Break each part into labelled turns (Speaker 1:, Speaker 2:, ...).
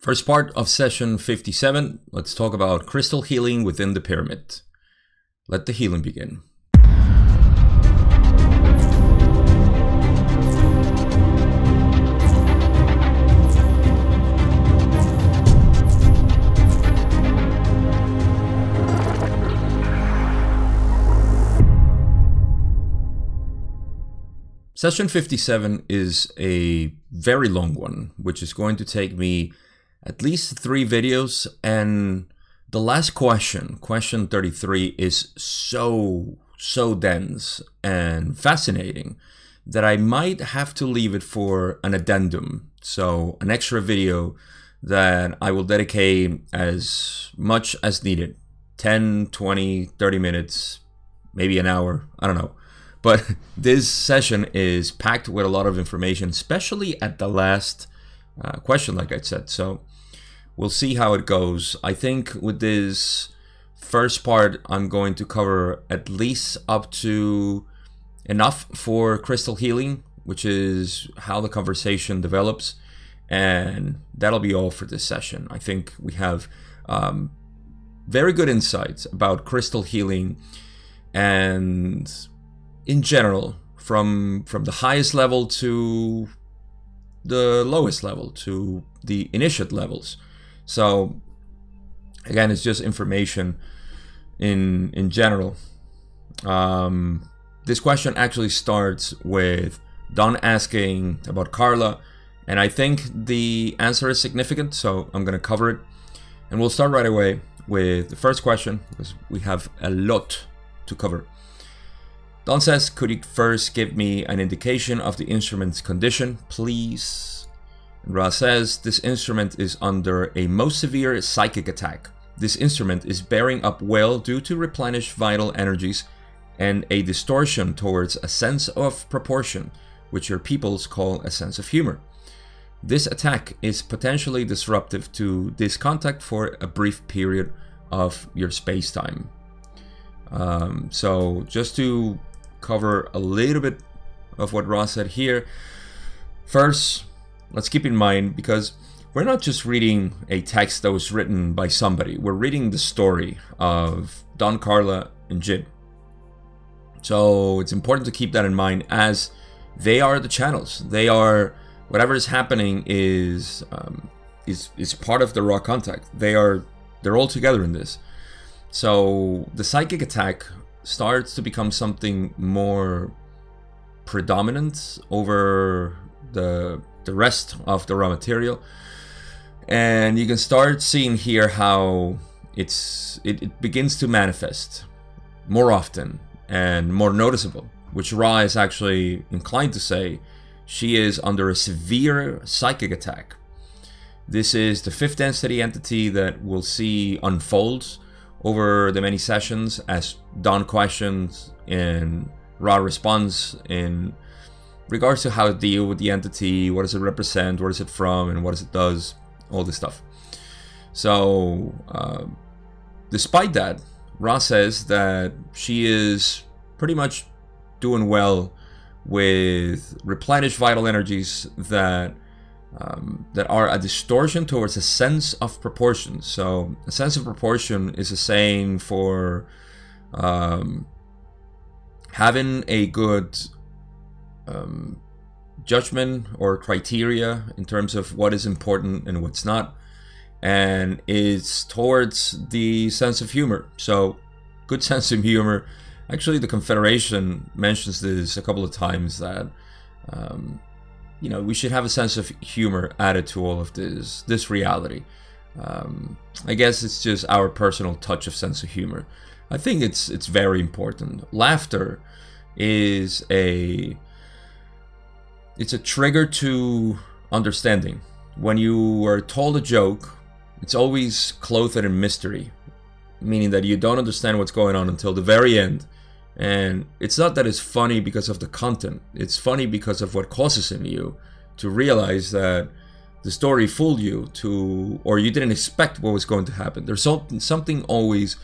Speaker 1: First part of session 57, let's talk about crystal healing within the pyramid. Let the healing begin. Session 57 is a very long one, which is going to take me at least three videos. And the last question, question 33, is so, so dense and fascinating that I might have to leave it for an addendum. So, an extra video that I will dedicate as much as needed 10, 20, 30 minutes, maybe an hour. I don't know but this session is packed with a lot of information, especially at the last uh, question, like I said. So we'll see how it goes. I think with this first part, I'm going to cover at least up to enough for crystal healing, which is how the conversation develops. And that'll be all for this session. I think we have um, very good insights about crystal healing and in general, from from the highest level to the lowest level to the initiate levels. So again, it's just information in in general. Um, this question actually starts with Don asking about Carla, and I think the answer is significant, so I'm going to cover it. And we'll start right away with the first question because we have a lot to cover. Don says, could you first give me an indication of the instrument's condition, please? And Ra says, this instrument is under a most severe psychic attack. This instrument is bearing up well due to replenished vital energies and a distortion towards a sense of proportion, which your peoples call a sense of humor. This attack is potentially disruptive to this contact for a brief period of your space time. Um, so, just to cover a little bit of what Ra said here. First, let's keep in mind because we're not just reading a text that was written by somebody, we're reading the story of Don Carla and Jim. So it's important to keep that in mind as they are the channels. They are whatever is happening is um, is is part of the Ra contact. They are they're all together in this. So the psychic attack starts to become something more predominant over the the rest of the Ra material. And you can start seeing here how it's it, it begins to manifest more often and more noticeable which ra is actually inclined to say she is under a severe psychic attack. This is the fifth density entity that we'll see unfold over the many sessions as Don questions and Ra responds in regards to how to deal with the entity, what does it represent, where is it from, and what does it does, all this stuff. So, uh, despite that, Ra says that she is pretty much doing well with replenished vital energies that um, that are a distortion towards a sense of proportion. So, a sense of proportion is a saying for um, having a good um, judgment or criteria in terms of what is important and what's not, and it's towards the sense of humor. So, good sense of humor. Actually, the Confederation mentions this a couple of times that. Um, you know we should have a sense of humor added to all of this this reality um, i guess it's just our personal touch of sense of humor i think it's it's very important laughter is a it's a trigger to understanding when you are told a joke it's always clothed in mystery meaning that you don't understand what's going on until the very end and it's not that it's funny because of the content, it's funny because of what causes in you to realize that the story fooled you to or you didn't expect what was going to happen. There's something always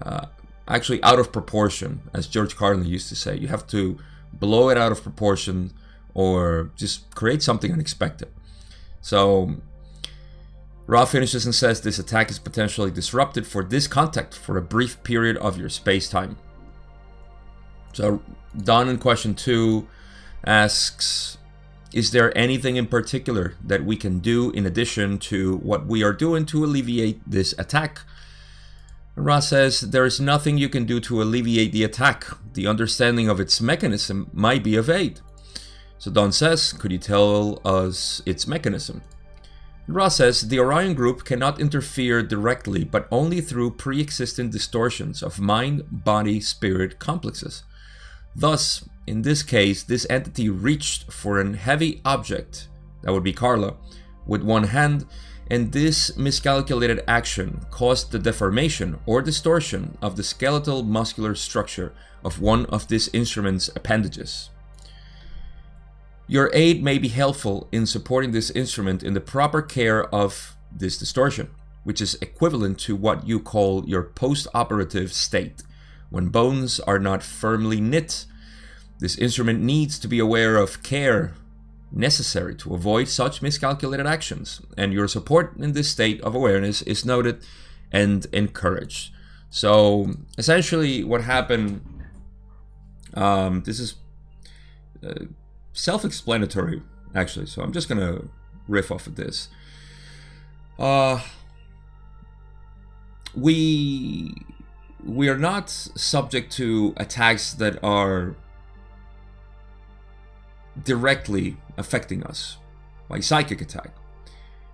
Speaker 1: uh, actually out of proportion, as George Carlin used to say. You have to blow it out of proportion or just create something unexpected. So Ra finishes and says this attack is potentially disrupted for this contact for a brief period of your space time. So, Don in question two asks Is there anything in particular that we can do in addition to what we are doing to alleviate this attack? Ra says there is nothing you can do to alleviate the attack. The understanding of its mechanism might be of aid. So Don says, Could you tell us its mechanism? Ra says the Orion group cannot interfere directly, but only through pre existing distortions of mind body spirit complexes. Thus, in this case, this entity reached for an heavy object, that would be Carla, with one hand, and this miscalculated action caused the deformation or distortion of the skeletal muscular structure of one of this instrument's appendages. Your aid may be helpful in supporting this instrument in the proper care of this distortion, which is equivalent to what you call your post operative state. When bones are not firmly knit, this instrument needs to be aware of care necessary to avoid such miscalculated actions, and your support in this state of awareness is noted and encouraged. So, essentially, what happened um, this is uh, self explanatory, actually, so I'm just gonna riff off of this. Uh, we we are not subject to attacks that are directly affecting us by psychic attack.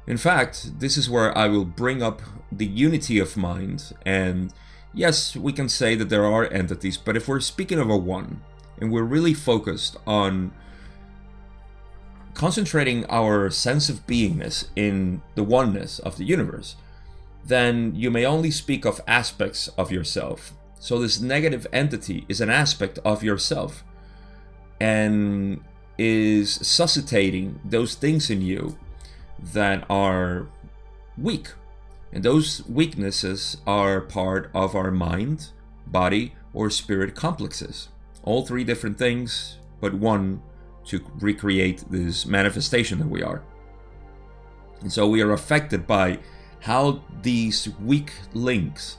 Speaker 1: In fact, this is where I will bring up the unity of mind. And yes, we can say that there are entities, but if we're speaking of a one and we're really focused on concentrating our sense of beingness in the oneness of the universe, then you may only speak of aspects of yourself. So, this negative entity is an aspect of yourself. And is suscitating those things in you that are weak. And those weaknesses are part of our mind, body, or spirit complexes. All three different things, but one to recreate this manifestation that we are. And so we are affected by how these weak links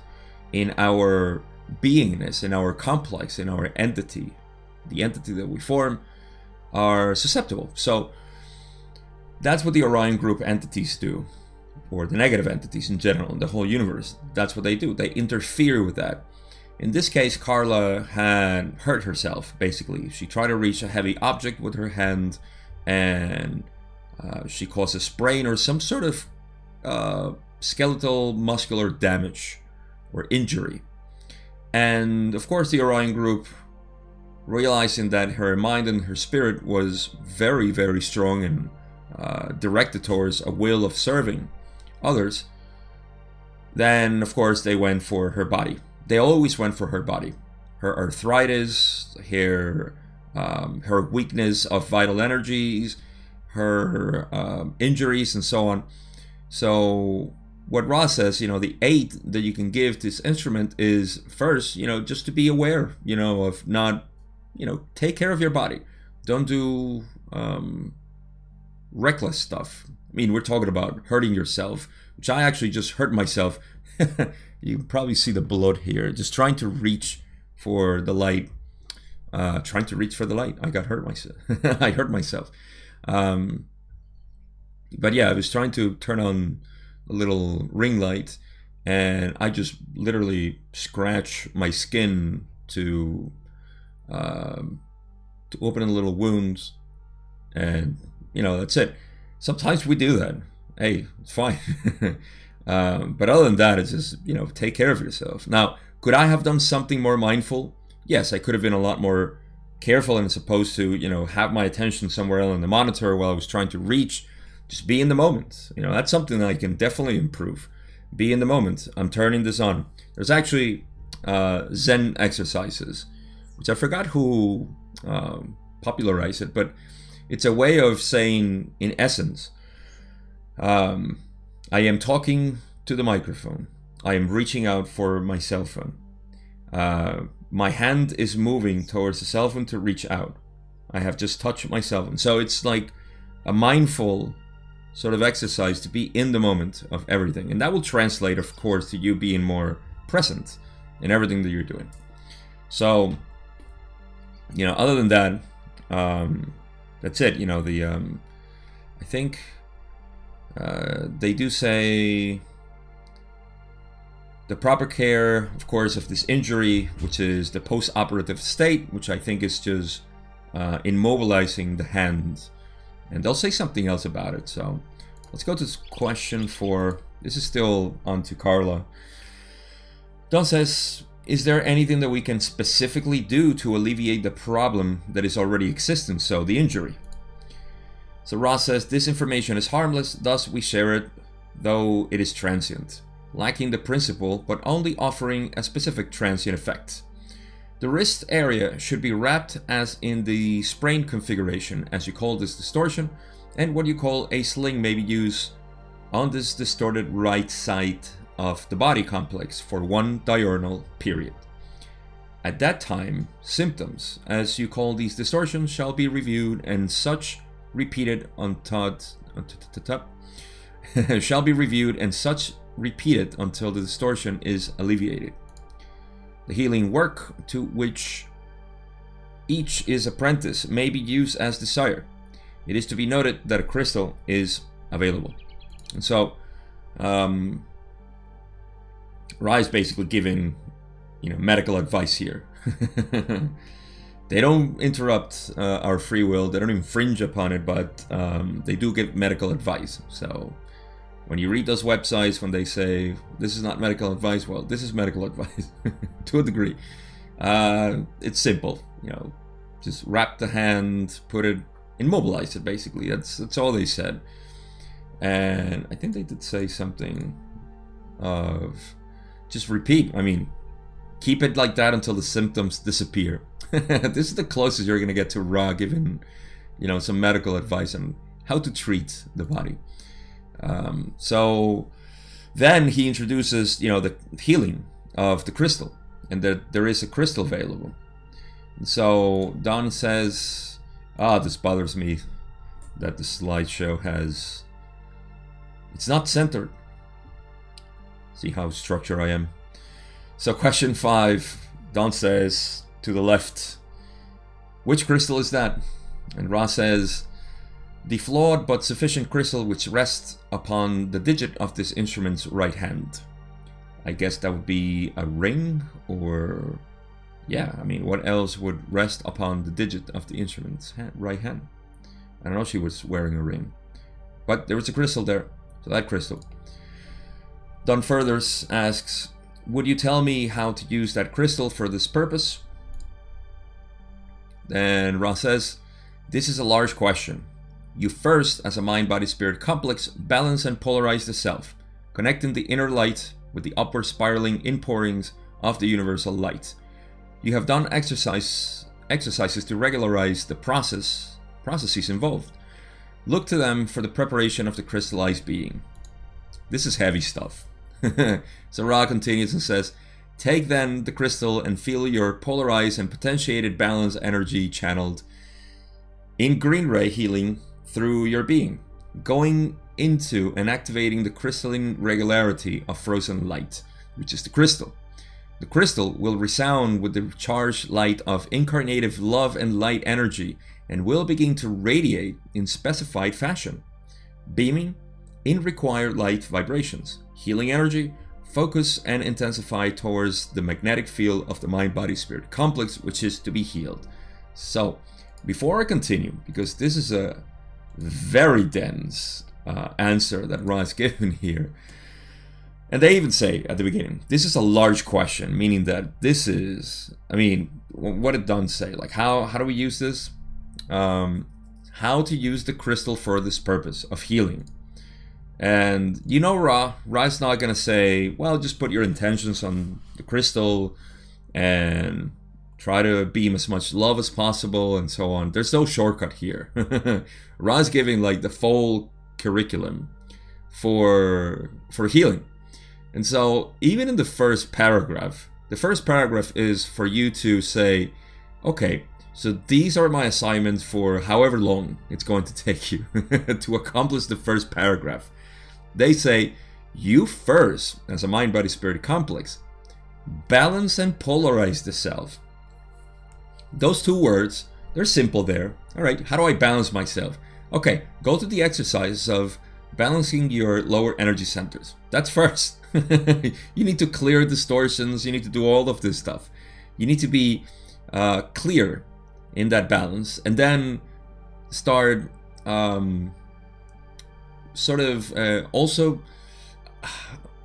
Speaker 1: in our beingness, in our complex, in our entity, the entity that we form, are susceptible. So that's what the Orion group entities do, or the negative entities in general, in the whole universe. That's what they do. They interfere with that. In this case, Carla had hurt herself, basically. She tried to reach a heavy object with her hand, and uh, she caused a sprain or some sort of uh, skeletal muscular damage or injury. And of course, the Orion group realizing that her mind and her spirit was very, very strong and uh, directed towards a will of serving others, then of course they went for her body. They always went for her body. Her arthritis, her um, her weakness of vital energies, her um, injuries, and so on. So what Ra says, you know, the aid that you can give this instrument is first, you know, just to be aware, you know, of not you know, take care of your body. Don't do um, reckless stuff. I mean, we're talking about hurting yourself, which I actually just hurt myself. you can probably see the blood here. Just trying to reach for the light. Uh, trying to reach for the light. I got hurt myself. I hurt myself. Um, but yeah, I was trying to turn on a little ring light, and I just literally scratch my skin to um, to open a little wounds, and you know that's it. Sometimes we do that. Hey, it's fine. um, but other than that, it's just you know take care of yourself. Now, could I have done something more mindful? Yes, I could have been a lot more careful and supposed to you know have my attention somewhere else on the monitor while I was trying to reach. Just be in the moment. You know that's something that I can definitely improve. Be in the moment. I'm turning this on. There's actually uh, Zen exercises which I forgot who um, popularized it, but it's a way of saying, in essence, um, I am talking to the microphone. I am reaching out for my cell phone. Uh, my hand is moving towards the cell phone to reach out. I have just touched my cell phone. So it's like a mindful sort of exercise to be in the moment of everything. And that will translate, of course, to you being more present in everything that you're doing. So, you know, other than that, um, that's it. You know, the um, I think uh, they do say the proper care, of course, of this injury, which is the post-operative state, which I think is just uh, immobilizing the hand. And they'll say something else about it. So let's go to this question for. This is still on to Carla. Don says, is there anything that we can specifically do to alleviate the problem that is already existing, so the injury? So Ra says, this information is harmless, thus we share it, though it is transient, lacking the principle, but only offering a specific transient effect. The wrist area should be wrapped as in the sprain configuration, as you call this distortion, and what you call a sling may be used on this distorted right side of the body complex for one diurnal period. At that time, symptoms, as you call these distortions, shall be reviewed and such repeated until shall be reviewed and such repeated until the distortion is alleviated the healing work to which each is apprentice may be used as desired. It is to be noted that a crystal is available. And so, um, is basically giving, you know, medical advice here. they don't interrupt uh, our free will. They don't infringe upon it, but um, they do give medical advice. So, when you read those websites when they say this is not medical advice well this is medical advice to a degree. Uh, it's simple you know. Just wrap the hand put it immobilize it basically. That's that's all they said. And i think they did say something of just repeat i mean keep it like that until the symptoms disappear this is the closest you're going to get to Ra giving you know some medical advice on how to treat the body um, so then he introduces, you know, the healing of the crystal, and that there is a crystal available. And so Don says, "Ah, this bothers me that the slideshow has. It's not centered. See how structured I am." So question five, Don says to the left, "Which crystal is that?" And Ra says, the flawed but sufficient crystal which rests upon the digit of this instrument's right hand. I guess that would be a ring, or. Yeah, I mean, what else would rest upon the digit of the instrument's hand, right hand? I don't know she was wearing a ring. But there was a crystal there, so that crystal. Don Furthers asks, Would you tell me how to use that crystal for this purpose? Then Ra says, This is a large question. You first, as a mind body spirit complex, balance and polarize the self, connecting the inner light with the upward spiraling inpourings of the universal light. You have done exercise exercises to regularize the process processes involved. Look to them for the preparation of the crystallized being. This is heavy stuff. so Ra continues and says, Take then the crystal and feel your polarized and potentiated balance energy channeled in green ray healing through your being, going into and activating the crystalline regularity of frozen light, which is the crystal. The crystal will resound with the charged light of incarnative love and light energy and will begin to radiate in specified fashion, beaming in required light vibrations, healing energy, focus and intensify towards the magnetic field of the mind body spirit complex, which is to be healed. So, before I continue, because this is a very dense uh, answer that Ra's given here. And they even say at the beginning, this is a large question, meaning that this is, I mean, what did Don say? Like, how, how do we use this? Um, how to use the crystal for this purpose of healing. And you know, Ra, Ra's not to say, well, just put your intentions on the crystal and try to beam as much love as possible and so on. There's no shortcut here. Ra's giving like the full curriculum for for healing. And so even in the first paragraph, the first paragraph is for you to say, okay, So these are my assignments for however long it's going to take you to accomplish the first paragraph. They say, you first, as a mind body spirit complex, balance and polarize the self. Those two words, they're simple there. All right, how do I balance myself? Okay, go to the exercise of balancing your lower energy centers. That's first. you need to clear distortions, you need to do all of this stuff. You need to be uh, clear in that balance and then start um, sort of uh, also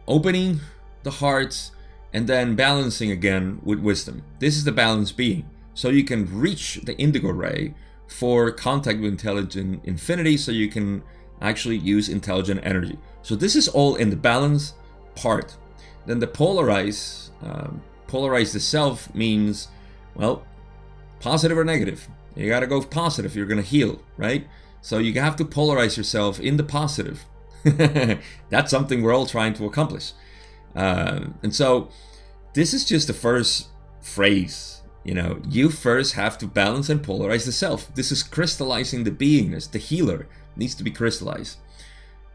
Speaker 1: opening the heart and then balancing again with wisdom. This is the balance being. So you can reach the indigo ray for contact with intelligent infinity so you can actually use intelligent energy. So this is all in the balance part. Then the polarize, um, polarize the self means, well, positive or negative. You gotta go positive. You're gonna heal, right? So you have to polarize yourself in the positive. That's something we're all trying to accomplish. Uh, and so this is just the first phrase. You know, you first have to balance and polarize the self. This is crystallizing the beingness. The healer needs to be crystallized.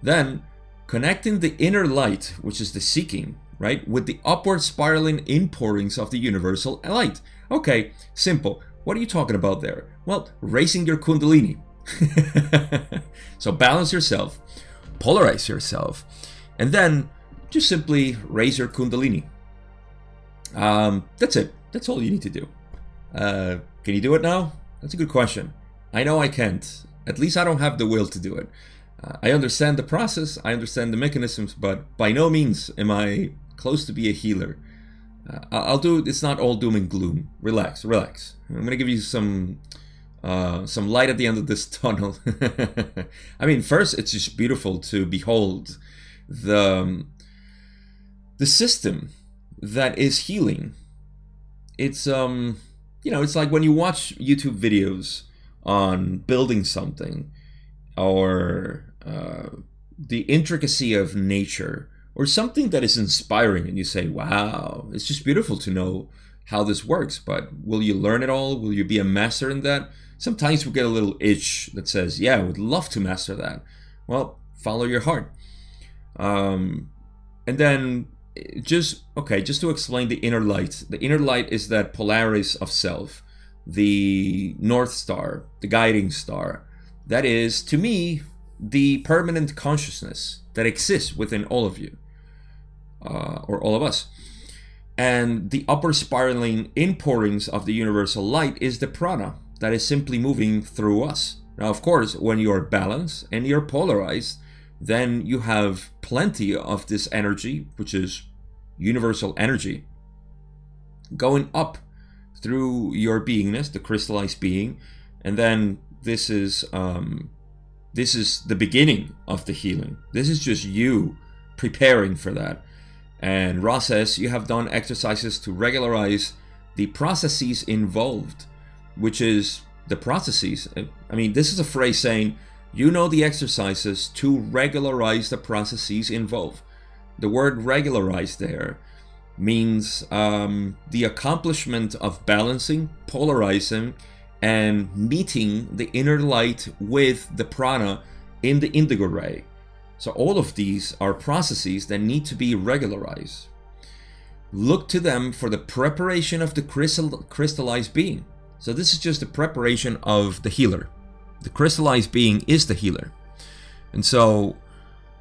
Speaker 1: Then connecting the inner light, which is the seeking, right, with the upward spiraling inpourings of the universal light. Okay, simple. What are you talking about there? Well, raising your kundalini. so balance yourself, polarize yourself, and then just simply raise your kundalini. Um, that's it. That's all you need to do. Uh, can you do it now? That's a good question. I know I can't. At least I don't have the will to do it. Uh, I understand the process, I understand the mechanisms, but by no means am I close to be a healer. Uh, I'll do. It's not all doom and gloom. Relax, relax. I'm gonna give you some uh, some light at the end of this tunnel. I mean, first, it's just beautiful to behold the um, the system that is healing. It's um, you know, it's like when you watch YouTube videos on building something or uh, the intricacy of nature or something that is inspiring and you say wow it's just beautiful to know how this works but will you learn it all will you be a master in that sometimes we get a little itch that says yeah i would love to master that. Well follow your heart. Um, and then just okay just to explain the inner light. The inner light is that polaris of self the north star the guiding star. That is to me the permanent consciousness that exists within all of you, uh, or all of us. And the upper spiraling inpourings of the universal light is the prana that is simply moving through us. Now, of course, when you're balanced and you're polarized, then you have plenty of this energy, which is universal energy, going up through your beingness, the crystallized being, and then this is um, this is the beginning of the healing. This is just you preparing for that. And Ra says you have done exercises to regularize the processes involved, which is the processes. I mean, this is a phrase saying you know the exercises to regularize the processes involved. The word regularize there means um, the accomplishment of balancing, polarizing, and meeting the inner light with the prana in the indigo ray. So, all of these are processes that need to be regularized. Look to them for the preparation of the crystal, crystallized being. So, this is just the preparation of the healer. The crystallized being is the healer. And so,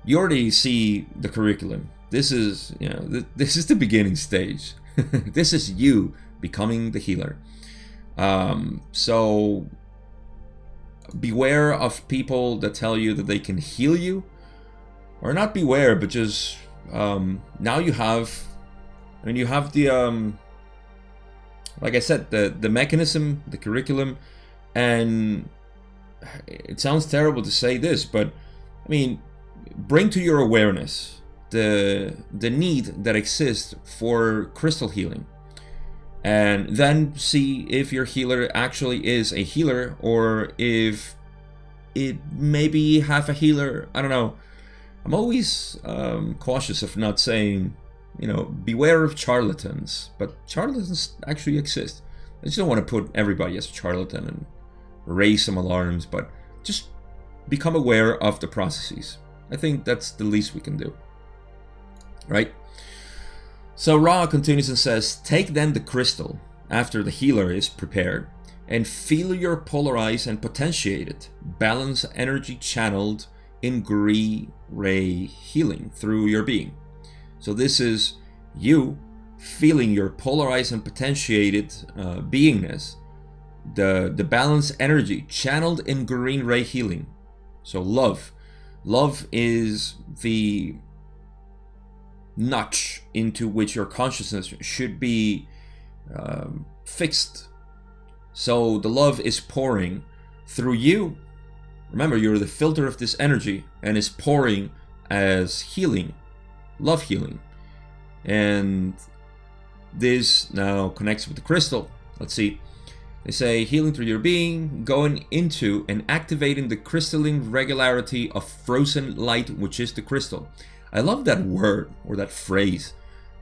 Speaker 1: you already see the curriculum. This is, you know, th- this is the beginning stage. this is you becoming the healer. Um, so beware of people that tell you that they can heal you, or not beware, but just um, now you have. I mean, you have the um, like I said, the the mechanism, the curriculum, and it sounds terrible to say this, but I mean, bring to your awareness the the need that exists for crystal healing and then see if your healer actually is a healer or if it maybe half a healer. I don't know. I'm always um, cautious of not saying, you know, beware of charlatans, but charlatans actually exist. I just don't want to put everybody as a charlatan and raise some alarms, but just become aware of the processes. I think that's the least we can do. Right? So Ra continues and says, Take then the crystal after the healer is prepared and feel your polarize and potentiate it. Balance energy channeled in green ray healing through your being. So this is you feeling your polarized and potentiated uh, beingness, the the balance energy channeled in green ray healing. So love, love is the notch into which your consciousness should be um, fixed. So the love is pouring through you. Remember, you're the filter of this energy and is pouring as healing, love healing. And this now connects with the crystal. Let's see. They say healing through your being, going into and activating the crystalline regularity of frozen light, which is the crystal. I love that word or that phrase.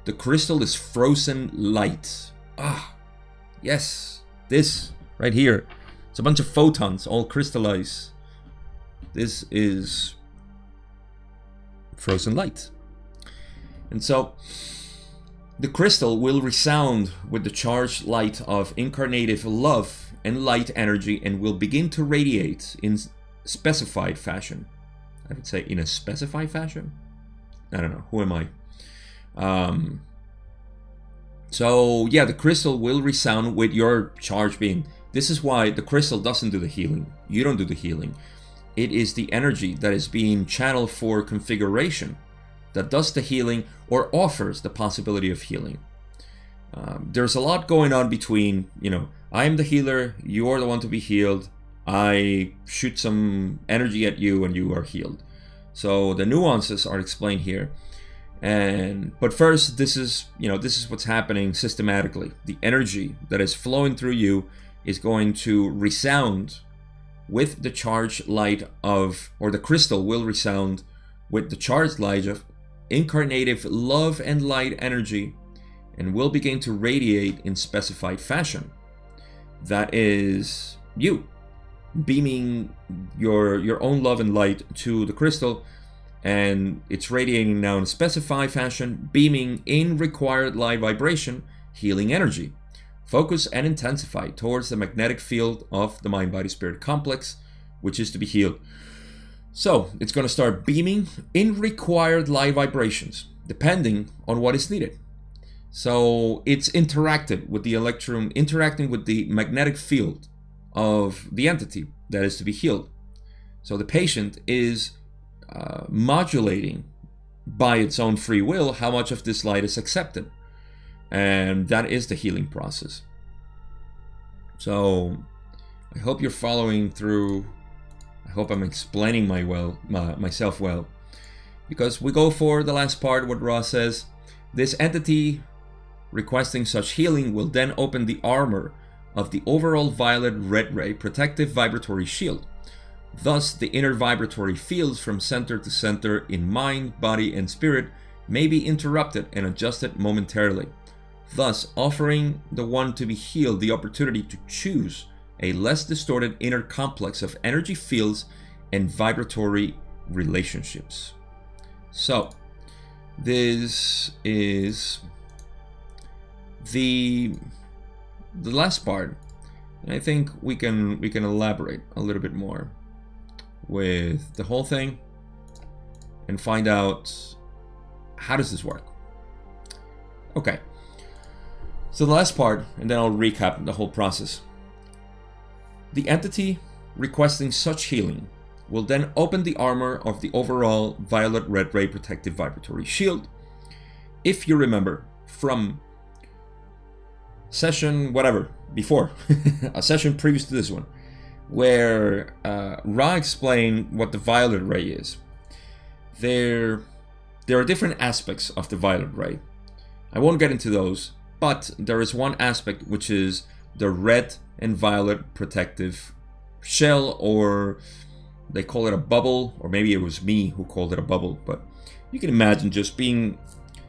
Speaker 1: The crystal is frozen light. Ah, yes, this right here. It's a bunch of photons all crystallized. This is frozen light. And so the crystal will resound with the charged light of incarnative love and light energy and will begin to radiate in specified fashion. I would say in a specified fashion. I don't know. Who am I? Um, so, yeah, the crystal will resound with your charge being. This is why the crystal doesn't do the healing. You don't do the healing. It is the energy that is being channeled for configuration that does the healing or offers the possibility of healing. Um, there's a lot going on between, you know, I am the healer, you are the one to be healed. I shoot some energy at you and you are healed. So the nuances are explained here. And but first this is, you know, this is what's happening systematically. The energy that is flowing through you is going to resound with the charged light of or the crystal will resound with the charged light of incarnative love and light energy and will begin to radiate in specified fashion. That is you beaming your your own love and light to the crystal and it's radiating now in a specified fashion, beaming in required light vibration, healing energy. Focus and intensify towards the magnetic field of the mind body spirit complex, which is to be healed. So it's going to start beaming in required light vibrations, depending on what is needed. So it's interacted with the electron, interacting with the magnetic field of the entity that is to be healed. So the patient is uh, modulating by its own free will how much of this light is accepted. And that is the healing process. So I hope you're following through I hope I'm explaining my well my, myself well. Because we go for the last part what Ra says, this entity requesting such healing will then open the armor of the overall violet red ray protective vibratory shield. Thus, the inner vibratory fields from center to center in mind, body, and spirit may be interrupted and adjusted momentarily, thus offering the one to be healed the opportunity to choose a less distorted inner complex of energy fields and vibratory relationships. So, this is the the last part. And I think we can we can elaborate a little bit more with the whole thing and find out how does this work. Okay. So the last part, and then I'll recap the whole process. The entity requesting such healing will then open the armor of the overall violet red ray protective vibratory shield. If you remember from session whatever before, a session previous to this one, where uh, Ra explained what the violet ray is. There, there are different aspects of the violet ray. I won't get into those, but there is one aspect which is the red and violet protective shell, or they call it a bubble, or maybe it was me who called it a bubble, but you can imagine just being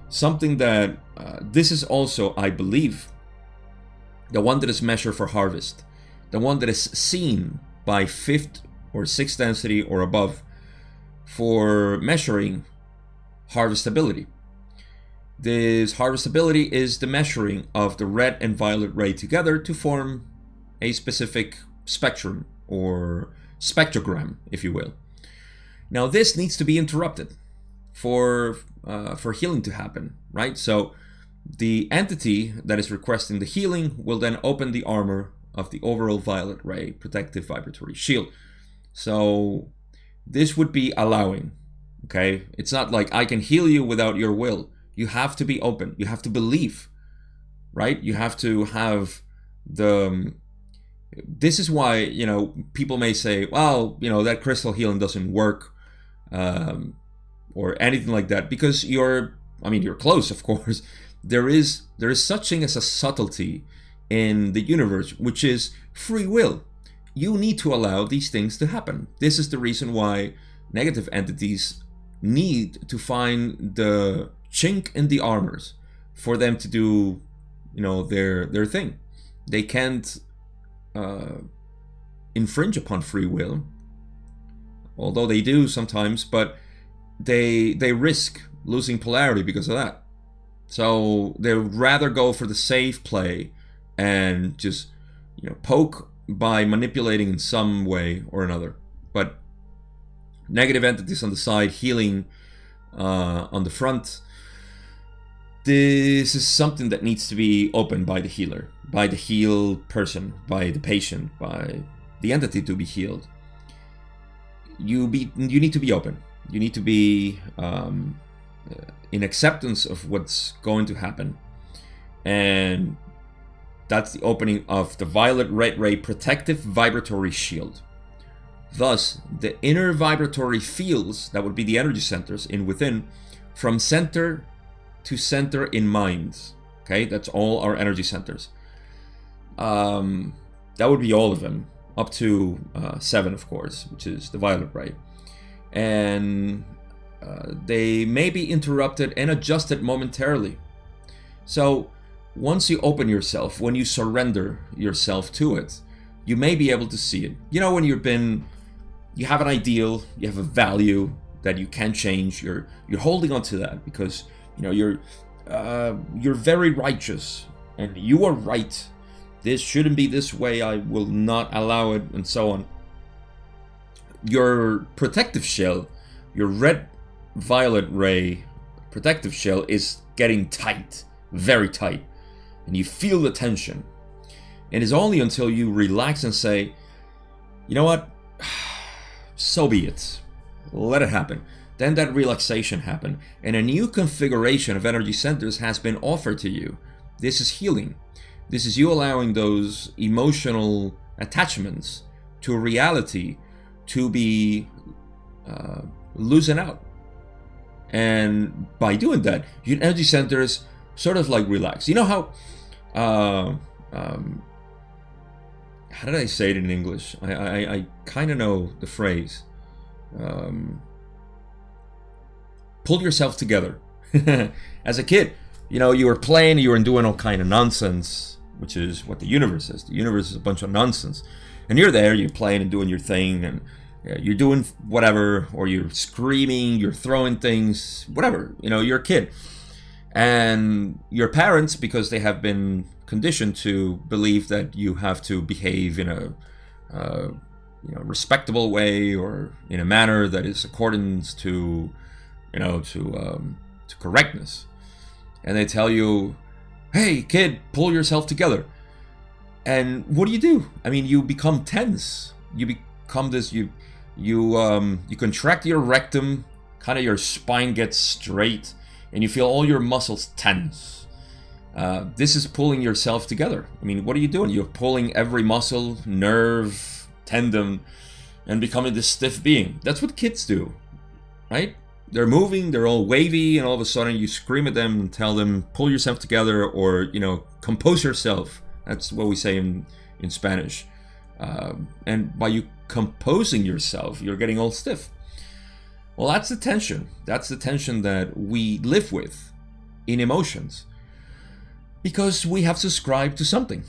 Speaker 1: something that uh, this is also, I believe, the one that is measured for harvest, the one that is seen by fifth or sixth density or above for measuring harvestability. This harvestability is the measuring of the red and violet ray together to form a specific spectrum or spectrogram, if you will. Now, this needs to be interrupted for uh, for healing to happen, right? So, the entity that is requesting the healing will then open the armor of the overall violet ray protective vibratory shield. So, this would be allowing. Okay, it's not like I can heal you without your will. You have to be open. You have to believe, right? You have to have the um, this is why you know people may say well you know that crystal healing doesn't work um, or anything like that because you're i mean you're close of course there is there is such thing as a subtlety in the universe which is free will you need to allow these things to happen this is the reason why negative entities need to find the chink in the armors for them to do you know their their thing they can't uh, infringe upon free will, although they do sometimes, but they they risk losing polarity because of that. So they would rather go for the safe play and just you know poke by manipulating in some way or another. But negative entities on the side, healing uh, on the front. This is something that needs to be opened by the healer by the healed person, by the patient, by the entity to be healed. You be you need to be open. You need to be um, uh, in acceptance of what's going to happen, and that's the opening of the violet red ray protective vibratory shield. Thus, the inner vibratory fields that would be the energy centers in within, from center to center in mind. Okay, that's all our energy centers um, that would be all of them, up to uh, seven, of course, which is the violet ray. And uh, they may be interrupted and adjusted momentarily. So, once you open yourself, when you surrender yourself to it, you may be able to see it. You know, when you've been, you have an ideal, you have a value that you can change. You're you're holding on to that because you know you're uh, you're very righteous and you are right this shouldn't be this way, I will not allow it, and so on. Your protective shell, your red violet ray protective shell is getting tight, very tight, and you feel the tension. And it's only until you relax and say, you know what, so be it, let it happen. Then that relaxation happened, and a new configuration of energy centers has been offered to you. This is healing. This is you allowing those emotional attachments to reality to be uh, loosen out. And by doing that, your energy centers sort of like relax. You know how, uh, um, how did I say it in English? I, I, I kind of know the phrase. Um, pull yourself together. As a kid, you know, you were playing, you were doing all kind of nonsense which is what the universe is. The universe is a bunch of nonsense. And you're there, you're playing and doing your thing, and you're doing whatever, or you're screaming, you're throwing things, whatever. You know, you're a kid. And your parents, because they have been conditioned to believe that you have to behave in a uh, you know respectable way or in a manner that is accordance to you know to um, to correctness, and they tell you hey kid pull yourself together. And what do you do? I mean you become tense. You become this you you um you contract your rectum kind of your spine gets straight and you feel all your muscles tense. Uh, this is pulling yourself together. I mean what are you doing? You're pulling every muscle nerve tendon and becoming this stiff being. That's what kids do right they're moving, they're all wavy, and all of a sudden you scream at them and tell them, pull yourself together or, you know, compose yourself. That's what we say in, in Spanish. Um, and by you composing yourself, you're getting all stiff. Well, that's the tension. That's the tension that we live with in emotions. Because we have subscribed to something.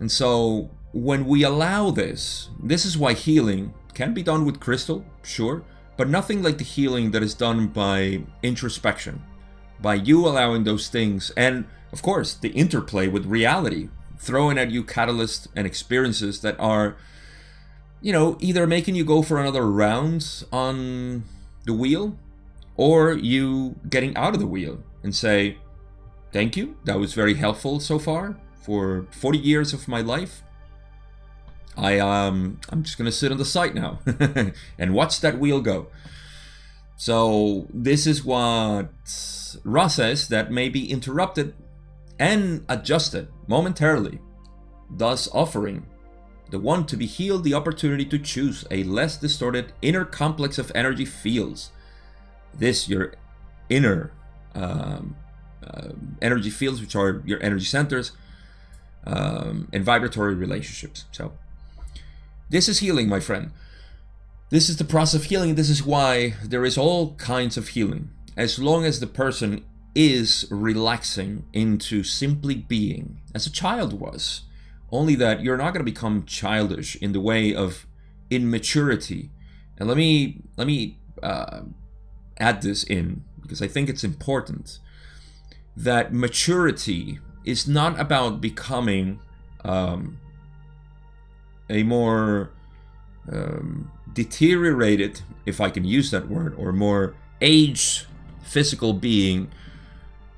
Speaker 1: And so when we allow this, this is why healing can be done with crystal, sure, but nothing like the healing that is done by introspection, by you allowing those things, and of course, the interplay with reality, throwing at you catalysts and experiences that are, you know, either making you go for another round on the wheel, or you getting out of the wheel and say, Thank you, that was very helpful so far for 40 years of my life. I um I'm just gonna sit on the side now and watch that wheel go. So this is what Ra says that may be interrupted and adjusted momentarily, thus offering the one to be healed the opportunity to choose a less distorted inner complex of energy fields. This your inner um, uh, energy fields, which are your energy centers um, and vibratory relationships. So this is healing, my friend. This is the process of healing. This is why there is all kinds of healing. As long as the person is relaxing into simply being, as a child was. Only that you're not going to become childish in the way of immaturity. And let me let me uh, add this in because I think it's important that maturity is not about becoming um, a more um, deteriorated, if I can use that word, or more aged physical being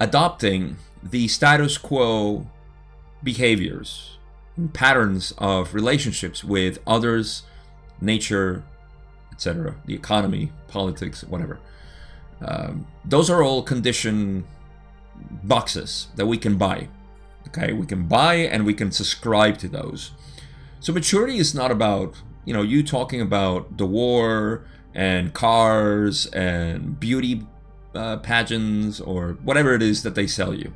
Speaker 1: adopting the status quo behaviors patterns of relationships with others, nature, etc., the economy, politics, whatever. Um, those are all condition boxes that we can buy. Okay, we can buy and we can subscribe to those. So maturity is not about, you know, you talking about the war and cars and beauty uh, pageants or whatever it is that they sell you.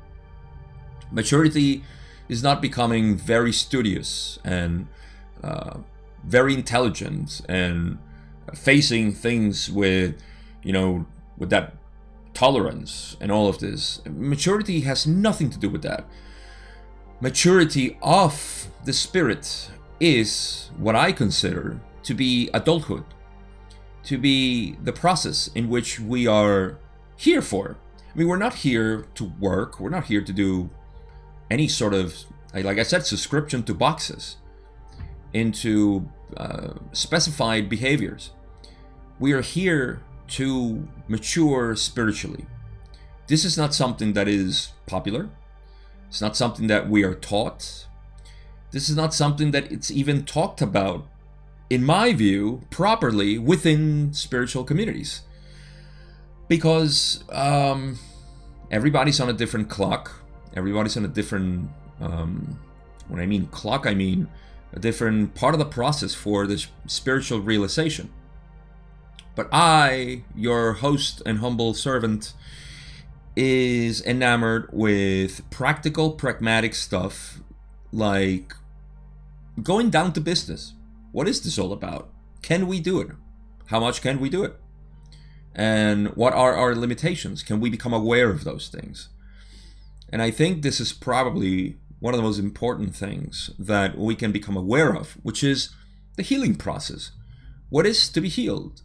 Speaker 1: Maturity is not becoming very studious and uh, very intelligent and facing things with, you know, with that tolerance and all of this. Maturity has nothing to do with that. Maturity of the spirit is what I consider to be adulthood, to be the process in which we are here for. I mean, we're not here to work, we're not here to do any sort of, like I said, subscription to boxes, into uh, specified behaviors. We are here to mature spiritually. This is not something that is popular. It's not something that we are taught. This is not something that it's even talked about, in my view, properly within spiritual communities. Because um, everybody's on a different clock. Everybody's on a different, um, when I mean clock, I mean a different part of the process for this spiritual realization. But I, your host and humble servant, is enamored with practical, pragmatic stuff like going down to business. What is this all about? Can we do it? How much can we do it? And what are our limitations? Can we become aware of those things? And I think this is probably one of the most important things that we can become aware of, which is the healing process. What is to be healed?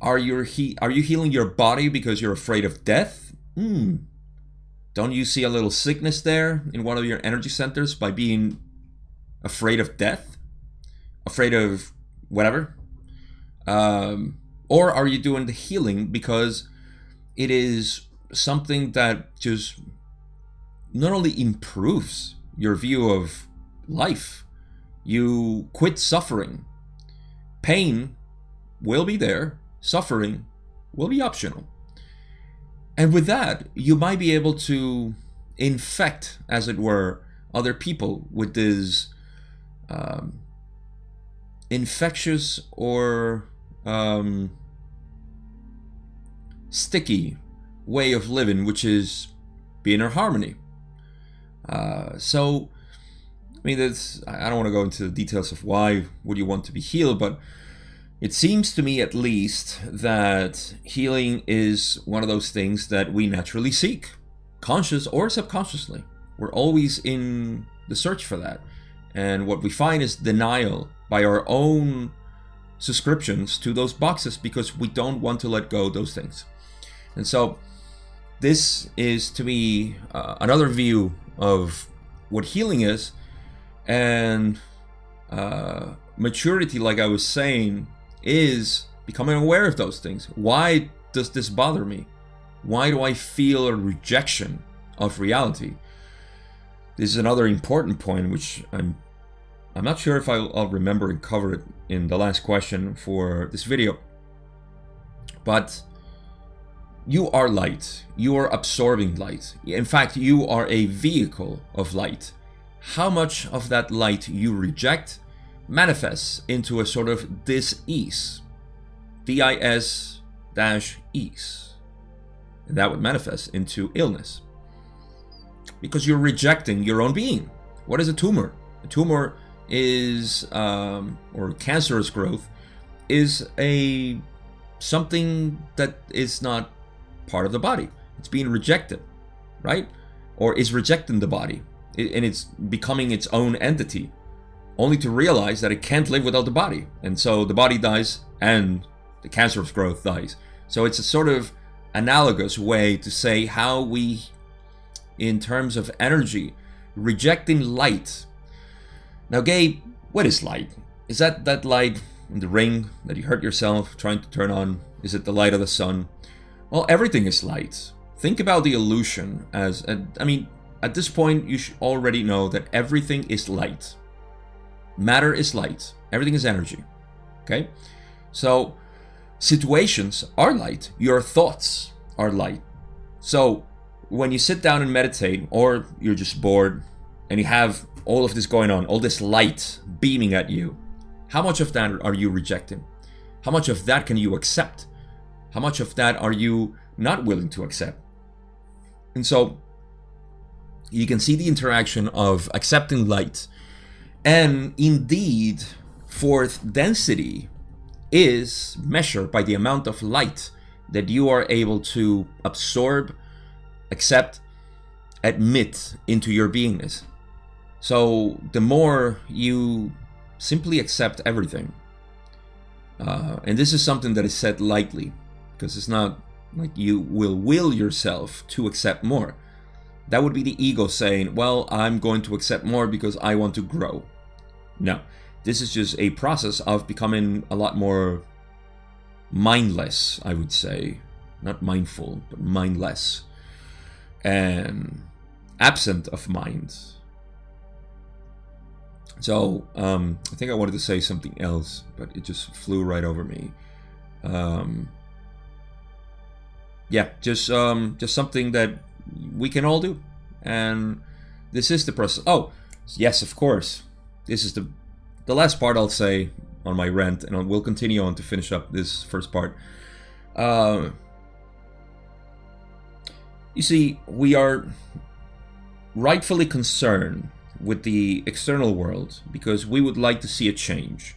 Speaker 1: Are you he- are you healing your body because you're afraid of death? Hmm. Don't you see a little sickness there in one of your energy centers by being afraid of death? Afraid of whatever? Um, or are you doing the healing because it is something that just not only improves your view of life, you quit suffering. Pain will be there, suffering will be optional. And with that, you might be able to infect, as it were, other people with this um, infectious or um, sticky way of living, which is being in harmony. Uh, so, I mean, that's, I don't want to go into the details of why would you want to be healed, but it seems to me, at least, that healing is one of those things that we naturally seek, conscious or subconsciously. We're always in the search for that. And what we find is denial by our own subscriptions to those boxes because we don't want to let go those things. And so, this is to me uh, another view of what healing is and uh, maturity like i was saying is becoming aware of those things. Why does this bother me? Why do i feel a rejection of reality this is another important point which i'm i'm not sure if i'll, I'll remember and cover it in the last question for this video but you are light. You are absorbing light. In fact, you are a vehicle of light. How much of that light you reject manifests into a sort of dis-ease. D-I-S dash ease. And that would manifest into illness. Because you're rejecting your own being. What is a tumor? A tumor is, um, or cancerous growth, is a something that is not part of the body. It's being rejected, right? Or is rejecting the body, and it's becoming its own entity, only to realize that it can't live without the body. And so the body dies and the cancerous growth dies. So it's a sort of analogous way to say how we, in terms of energy, rejecting light. Now, Gabe, what is light? Is that that light in the ring that you hurt yourself trying to turn on? Is it the light of the sun? Well, everything is light. Think about the illusion as, uh, I mean, at this point, you should already know that everything is light. Matter is light. Everything is energy. Okay? So, situations are light. Your thoughts are light. So, when you sit down and meditate, or you're just bored and you have all of this going on, all this light beaming at you, how much of that are you rejecting? How much of that can you accept? How much of that are you not willing to accept? And so you can see the interaction of accepting light. And indeed, fourth density is measured by the amount of light that you are able to absorb, accept, admit into your beingness. So the more you simply accept everything, uh, and this is something that is said lightly, because it's not like you will will yourself to accept more. That would be the ego saying, Well, I'm going to accept more because I want to grow. No, this is just a process of becoming a lot more mindless, I would say. Not mindful, but mindless. And absent of mind. So, um, I think I wanted to say something else, but it just flew right over me. Um, yeah, just um, just something that we can all do, and this is the process. Oh, yes, of course. This is the the last part I'll say on my rant, and we'll continue on to finish up this first part. Uh, you see, we are rightfully concerned with the external world because we would like to see a change.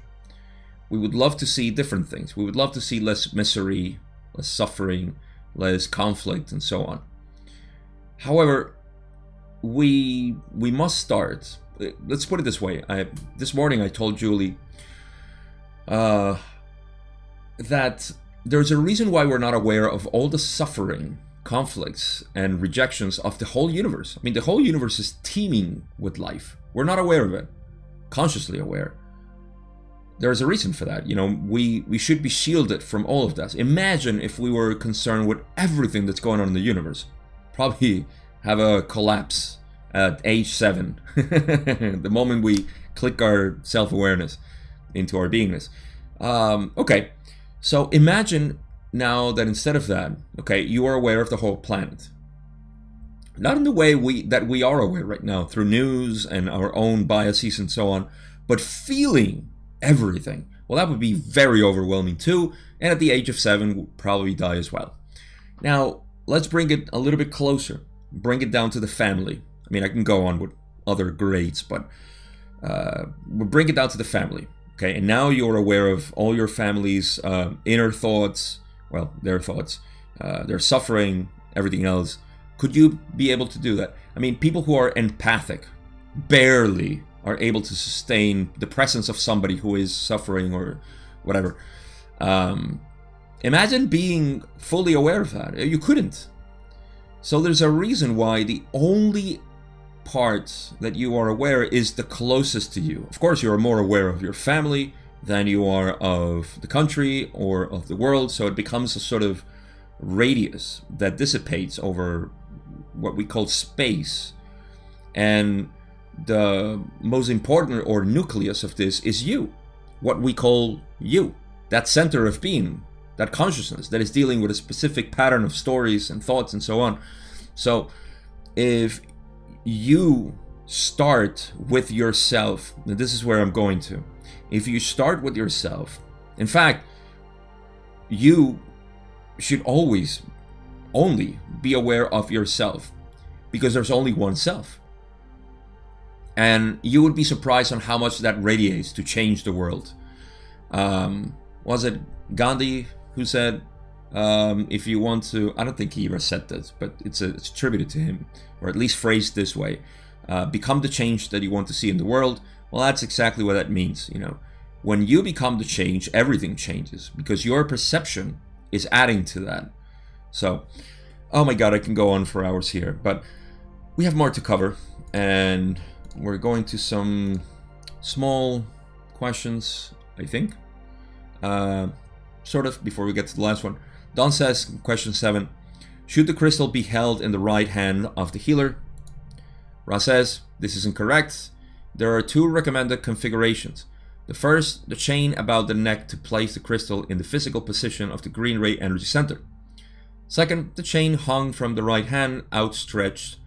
Speaker 1: We would love to see different things. We would love to see less misery, less suffering, less conflict, and so on. However, we we must start. Let's put it this way. I, this morning I told Julie uh, that there's a reason why we're not aware of all the suffering, conflicts, and rejections of the whole universe. I mean, the whole universe is teeming with life. We're not aware of it, consciously aware there's a reason for that. You know, we we should be shielded from all of that. Imagine if we were concerned with everything that's going on in the universe. Probably have a collapse at age seven, the moment we click our self-awareness into our beingness. Um, okay, so imagine now that instead of that, okay, you are aware of the whole planet. Not in the way we that we are aware right now through news and our own biases and so on, but feeling everything. Well, that would be very overwhelming too, and at the age of seven, we would probably die as well. Now, let's bring it a little bit closer. Bring it down to the family. I mean, I can go on with other grades, but uh, we'll bring it down to the family. Okay, and now you're aware of all your family's uh, inner thoughts, well, their thoughts, uh, their suffering, everything else. Could you be able to do that? I mean, people who are empathic barely are able to sustain the presence of somebody who is suffering or whatever. Um, imagine being fully aware of that. You couldn't. So there's a reason why the only part that you are aware is the closest to you. Of course, you're more aware of your family than you are of the country or of the world, so it becomes a sort of radius that dissipates over what we call space. And the most important or nucleus of this is you, what we call you, that center of being, that consciousness that is dealing with a specific pattern of stories and thoughts and so on. So, if you start with yourself, this is where I'm going to. If you start with yourself, in fact, you should always only be aware of yourself because there's only one self. And you would be surprised on how much that radiates to change the world. Um, was it Gandhi who said, um, if you want to, I don't think he ever said this, but it's, a, it's attributed to him, or at least phrased this way uh, become the change that you want to see in the world. Well, that's exactly what that means. You know, when you become the change, everything changes because your perception is adding to that. So, oh my god, I can go on for hours here, but we have more to cover, and we're going to some small questions, I think. Uh, sort of before we get to the last one. Don says, question seven Should the crystal be held in the right hand of the healer? Ra says, this is incorrect. There are two recommended configurations. The first, the chain about the neck to place the crystal in the physical position of the green ray energy center. Second, the chain hung from the right hand outstretched,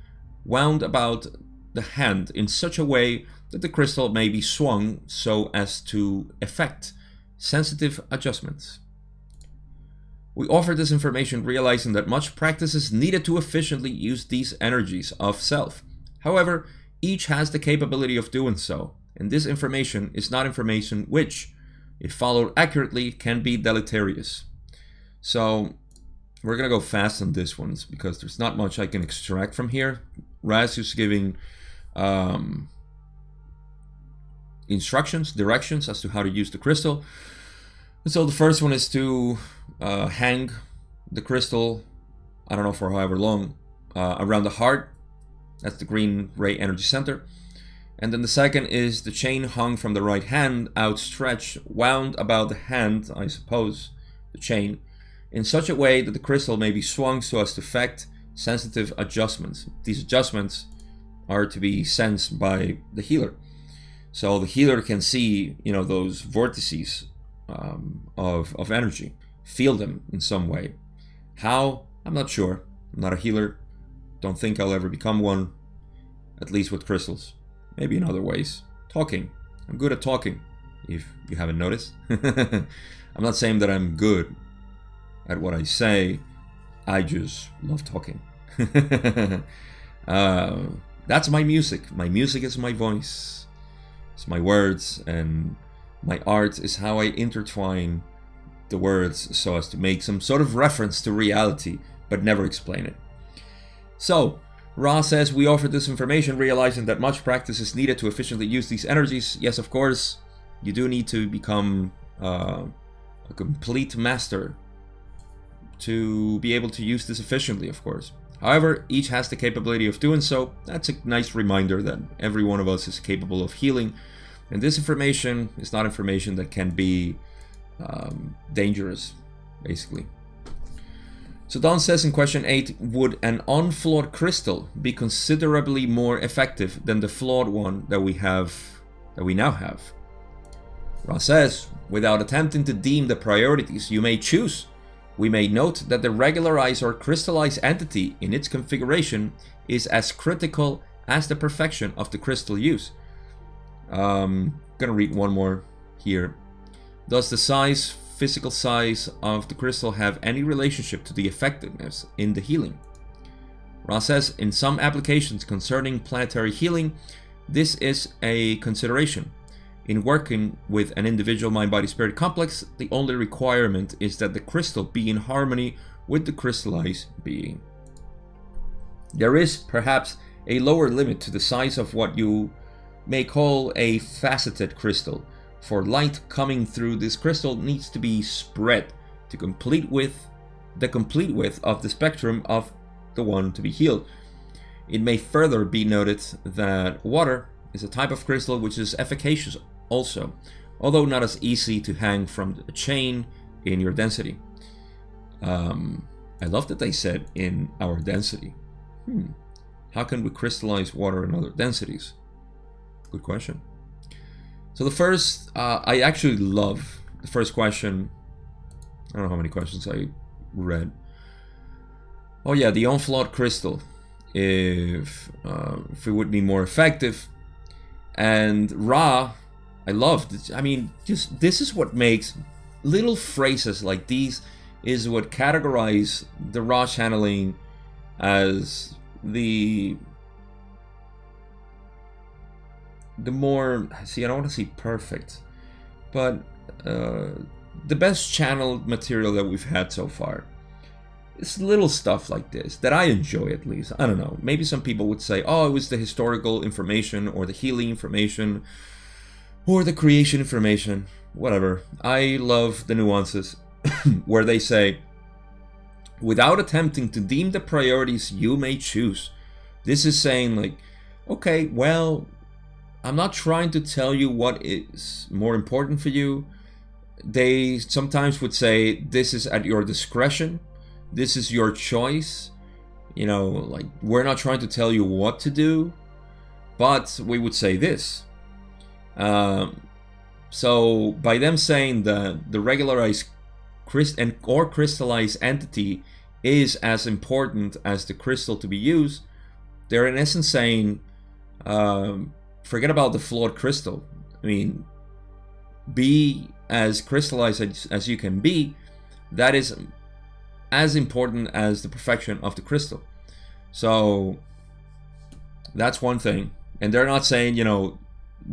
Speaker 1: wound about the hand in such a way that the crystal may be swung so as to effect sensitive adjustments. We offer this information realizing that much practice is needed to efficiently use these energies of self. However, each has the capability of doing so, and this information is not information which, if followed accurately, can be deleterious. So, we're gonna go fast on this one because there's not much I can extract from here. Ra's is giving um, instructions, directions as to how to use the crystal. And so the first one is to uh, hang the crystal, I don't know for however long, uh, around the heart. That's the green ray energy center. And then the second is the chain hung from the right hand, outstretched, wound about the hand, I suppose, the chain, in such a way that the crystal may be swung so as to effect sensitive adjustments. These adjustments are to be sensed by the healer. So the healer can see, you know, those vortices um, of, of energy, feel them in some way. How? I'm not sure. I'm not a healer. Don't think I'll ever become one, at least with crystals. Maybe in other ways. Talking. I'm good at talking, if you haven't noticed. I'm not saying that I'm good at what I say, I just love talking. uh, that's my music. My music is my voice, it's my words, and my art is how I intertwine the words so as to make some sort of reference to reality, but never explain it. So, Ra says we offer this information realizing that much practice is needed to efficiently use these energies. Yes, of course, you do need to become uh, a complete master to be able to use this efficiently, of course. However, each has the capability of doing so. That's a nice reminder that every one of us is capable of healing and this information is not information that can be um, dangerous, basically. So Don says in question 8, would an unflawed crystal be considerably more effective than the flawed one that we have that we now have? Ra says, without attempting to deem the priorities you may choose, we may note that the regularized or crystallized entity in its configuration is as critical as the perfection of the crystal use, um, gonna read one more here. Does the size, physical size of the crystal have any relationship to the effectiveness in the healing? Ra says, in some applications concerning planetary healing, this is a consideration. In working with an individual mind body spirit complex, the only requirement is that the crystal be in harmony with the crystallized being. There is perhaps a lower limit to the size of what you may call a faceted crystal, for light coming through this crystal needs to be spread to complete width, the complete width of the spectrum of the one to be healed. It may further be noted that water is a type of crystal which is efficacious also, although not as easy to hang from a chain in your density. Um, I love that they said in our density. Hmm. How can we crystallize water in other densities? Good question. So the first, uh, I actually love the first question. I don't know how many questions I read. Oh yeah, the unflawed crystal. If uh, if it would be more effective, and Ra, I loved. I mean, just this is what makes little phrases like these is what categorize the Ra channeling as the the more see I don't want to say perfect, but uh, the best channeled material that we've had so far. It's little stuff like this that I enjoy at least. I don't know. Maybe some people would say, "Oh, it was the historical information or the healing information or the creation information." Whatever. I love the nuances where they say, "Without attempting to deem the priorities you may choose." This is saying like, "Okay, well, I'm not trying to tell you what is more important for you. They sometimes would say this is at your discretion. This is your choice. You know, like we're not trying to tell you what to do, but we would say this. Um, so by them saying that the regularized crystal and or crystallized entity is as important as the crystal to be used, they're in essence saying um, forget about the flawed crystal. I mean, be as crystallized as, as you can be. That is as important as the perfection of the crystal. So that's one thing. And they're not saying, you know,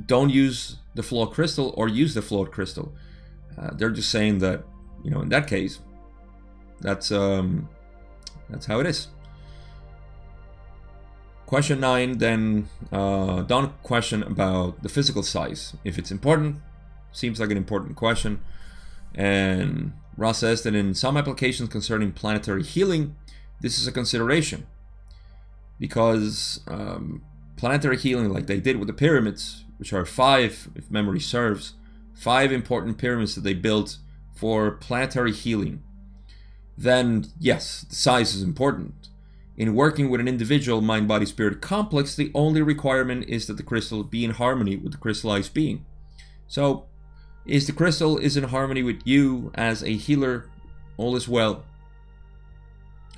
Speaker 1: don't use the flawed crystal or use the flawed crystal. Uh, they're just saying that, you know, in that case, that's um, that's how it is. Question 9 then, uh, Don question about the physical size. If it's important, seems like an important question. And Ra's says that in some applications concerning planetary healing, this is a consideration. Because um, planetary healing, like they did with the pyramids, which are five, if memory serves, five important pyramids that they built for planetary healing, then yes, the size is important. In working with an individual mind body spirit complex, the only requirement is that the crystal be in harmony with the crystallized being. So, is the crystal is in harmony with you as a healer, all is well.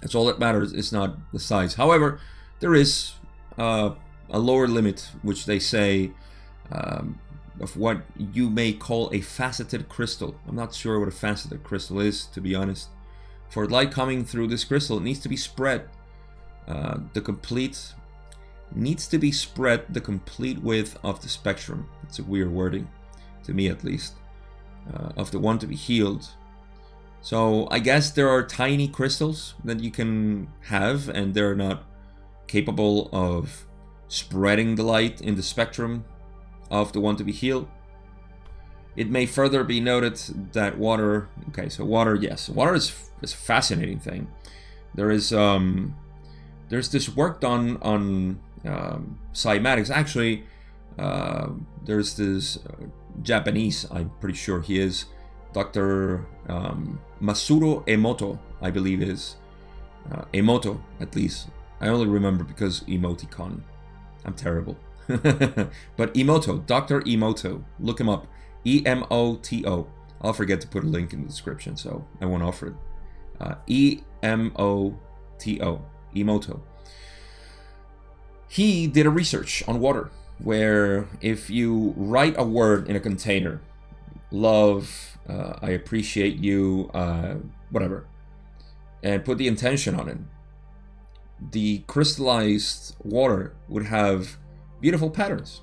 Speaker 1: That's all that matters, it's not the size. However, there is uh, a lower limit, which they say um, of what you may call a faceted crystal. I'm not sure what a faceted crystal is, to be honest. For light coming through this crystal, it needs to be spread uh, the complete needs to be spread the complete width of the spectrum. It's a weird wording, to me at least, uh, of the one to be healed. So I guess there are tiny crystals that you can have, and they're not capable of spreading the light in the spectrum of the one to be healed. It may further be noted that water. Okay, so water, yes, water is, is a fascinating thing. There is um, there's this work done on um, cymatics. Actually, uh, there's this uh, Japanese, I'm pretty sure he is, Dr. Um, Masaru Emoto, I believe is. Uh, Emoto, at least. I only remember because emoticon. I'm terrible. but Emoto, Dr. Emoto, look him up. E M O T O. I'll forget to put a link in the description, so I won't offer it. Uh, e M O T O. Emoto. He did a research on water where if you write a word in a container, love, uh, I appreciate you, uh, whatever, and put the intention on it, the crystallized water would have beautiful patterns.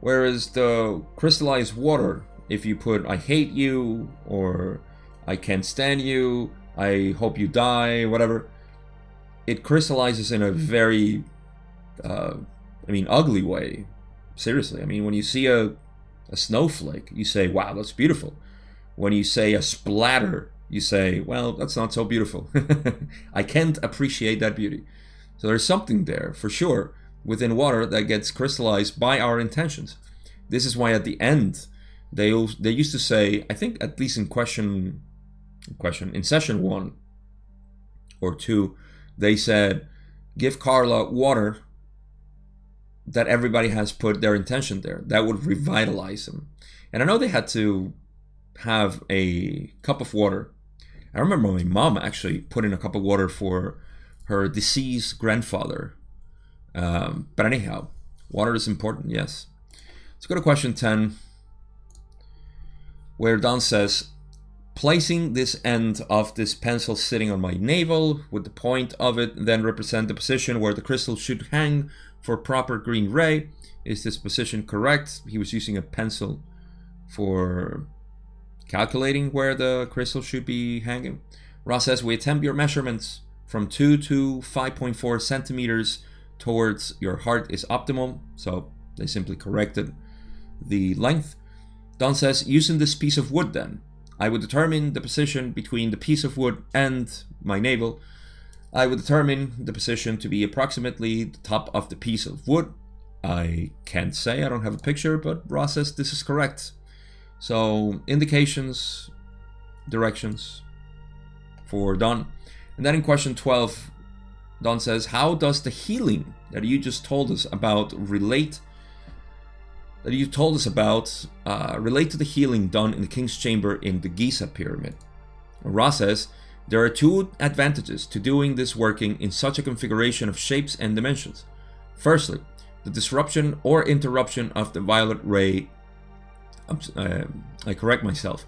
Speaker 1: Whereas the crystallized water, if you put I hate you or I can't stand you, I hope you die, whatever, it crystallizes in a very, uh, I mean, ugly way. Seriously, I mean, when you see a, a snowflake, you say, wow, that's beautiful. When you say a splatter, you say, well, that's not so beautiful. I can't appreciate that beauty. So there's something there for sure within water that gets crystallized by our intentions. This is why at the end they they used to say, I think at least in question question in session 1 or 2, they said give Carla water that everybody has put their intention there. That would revitalize them. And I know they had to have a cup of water. I remember my mom actually put in a cup of water for her deceased grandfather. Um, but anyhow, water is important, yes. Let's go to question 10, where Don says, placing this end of this pencil sitting on my navel with the point of it then represent the position where the crystal should hang for proper green ray. Is this position correct? He was using a pencil for calculating where the crystal should be hanging. Ra's says, we attempt your measurements from 2 to 5.4 centimeters towards your heart is optimal. So they simply corrected the length. Don says, using this piece of wood then, I would determine the position between the piece of wood and my navel. I would determine the position to be approximately the top of the piece of wood. I can't say, I don't have a picture, but Ra's says this is correct. So indications, directions for Don. And then in question 12, Don says, How does the healing that you just told us about relate? That you told us about uh, relate to the healing done in the King's Chamber in the Giza Pyramid. Ra says, There are two advantages to doing this working in such a configuration of shapes and dimensions. Firstly, the disruption or interruption of the violet ray. Uh, I correct myself.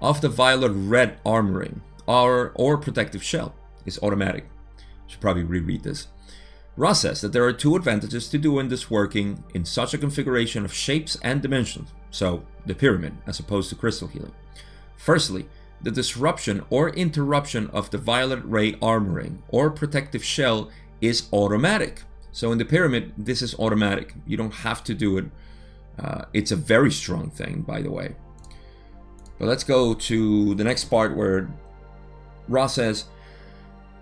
Speaker 1: Of the violet red armoring or, or protective shell is automatic. Should probably reread this. Ra's says that there are two advantages to doing this working in such a configuration of shapes and dimensions, so the pyramid as opposed to crystal healing. Firstly, the disruption or interruption of the violet ray armoring or protective shell is automatic. So in the pyramid, this is automatic. You don't have to do it. Uh, it's a very strong thing, by the way. But let's go to the next part where Ra's says,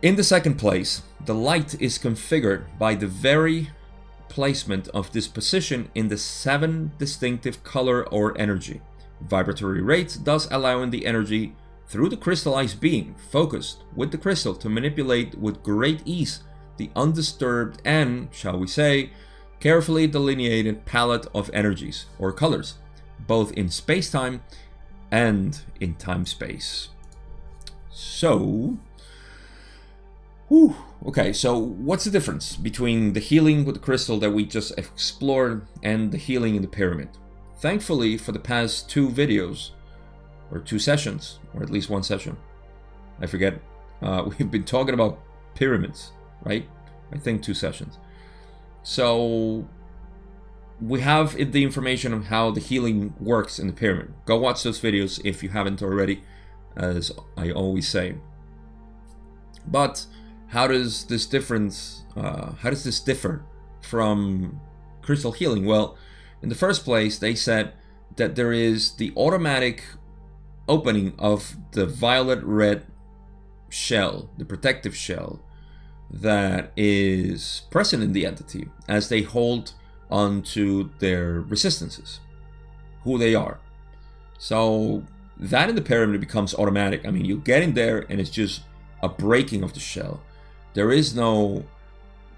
Speaker 1: in the second place, the light is configured by the very placement of this position in the seven distinctive color or energy. Vibratory rates thus allowing the energy through the crystallized being focused with the crystal to manipulate with great ease the undisturbed and, shall we say, carefully delineated palette of energies or colors, both in space-time and in time-space. So, Okay, so what's the difference between the healing with the crystal that we just explored and the healing in the pyramid? Thankfully, for the past two videos, or two sessions, or at least one session, I forget, uh, we've been talking about pyramids, right? I think two sessions. So we have the information on how the healing works in the pyramid. Go watch those videos if you haven't already, as I always say. But how does this difference uh, how does this differ from crystal healing? Well in the first place they said that there is the automatic opening of the violet red shell the protective shell that is present in the entity as they hold onto their resistances who they are. So that in the pyramid becomes automatic. I mean you get in there and it's just a breaking of the shell there is no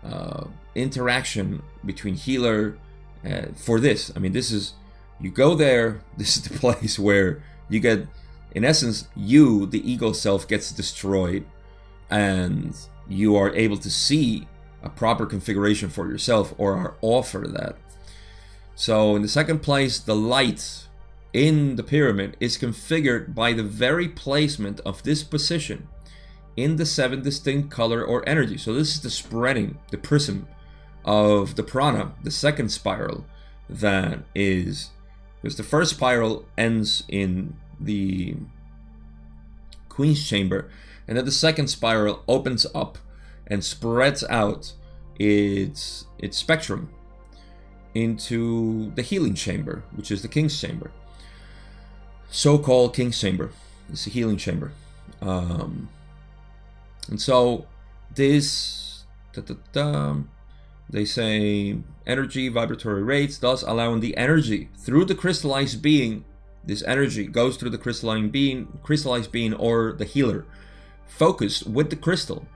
Speaker 1: uh, interaction between healer uh, for this. I mean, this is you go there. This is the place where you get, in essence, you the ego self gets destroyed, and you are able to see a proper configuration for yourself or are offered that. So, in the second place, the light in the pyramid is configured by the very placement of this position in the seven distinct color or energy. So this is the spreading, the prism of the prana, the second spiral that is because the first spiral ends in the queen's chamber and then the second spiral opens up and spreads out its its spectrum into the healing chamber, which is the king's chamber. So called king's chamber. It's a healing chamber. Um, and so this, da, da, da, they say energy vibratory rates, thus allowing the energy through the crystallized being. This energy goes through the crystalline being, crystallized being, or the healer, focused with the crystal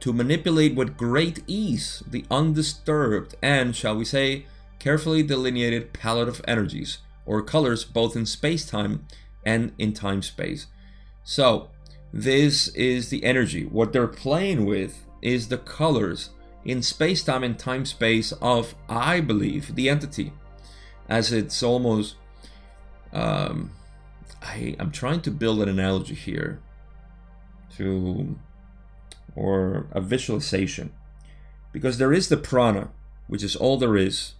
Speaker 1: to manipulate with great ease the undisturbed and, shall we say, carefully delineated palette of energies or colors both in space time and in time space. So, this is the energy. What they're playing with is the colors in space time and time space of, I believe, the entity. As it's almost. Um, I, I'm trying to build an analogy here to or a visualization because there is the prana which is all there is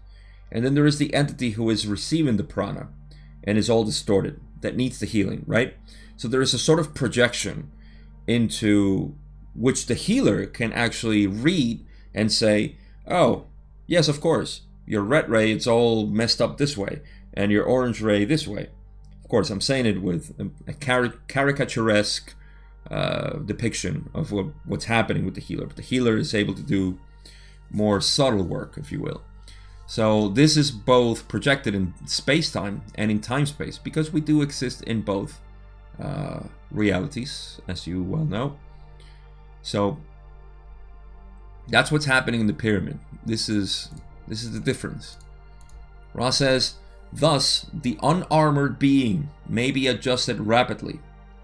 Speaker 1: and then there is the entity who is receiving the prana and is all distorted that needs the healing right so there is a sort of projection into which the healer can actually read and say oh yes of course your red ray it's all messed up this way and your orange ray this way of course i'm saying it with a caricaturesque uh, depiction of what, what's happening with the healer. But the healer is able to do more subtle work, if you will. So this is both projected in space-time and in time-space because we do exist in both uh, realities, as you well know. So that's what's happening in the pyramid. This is this is the difference. Ra says, thus the unarmored being may be adjusted rapidly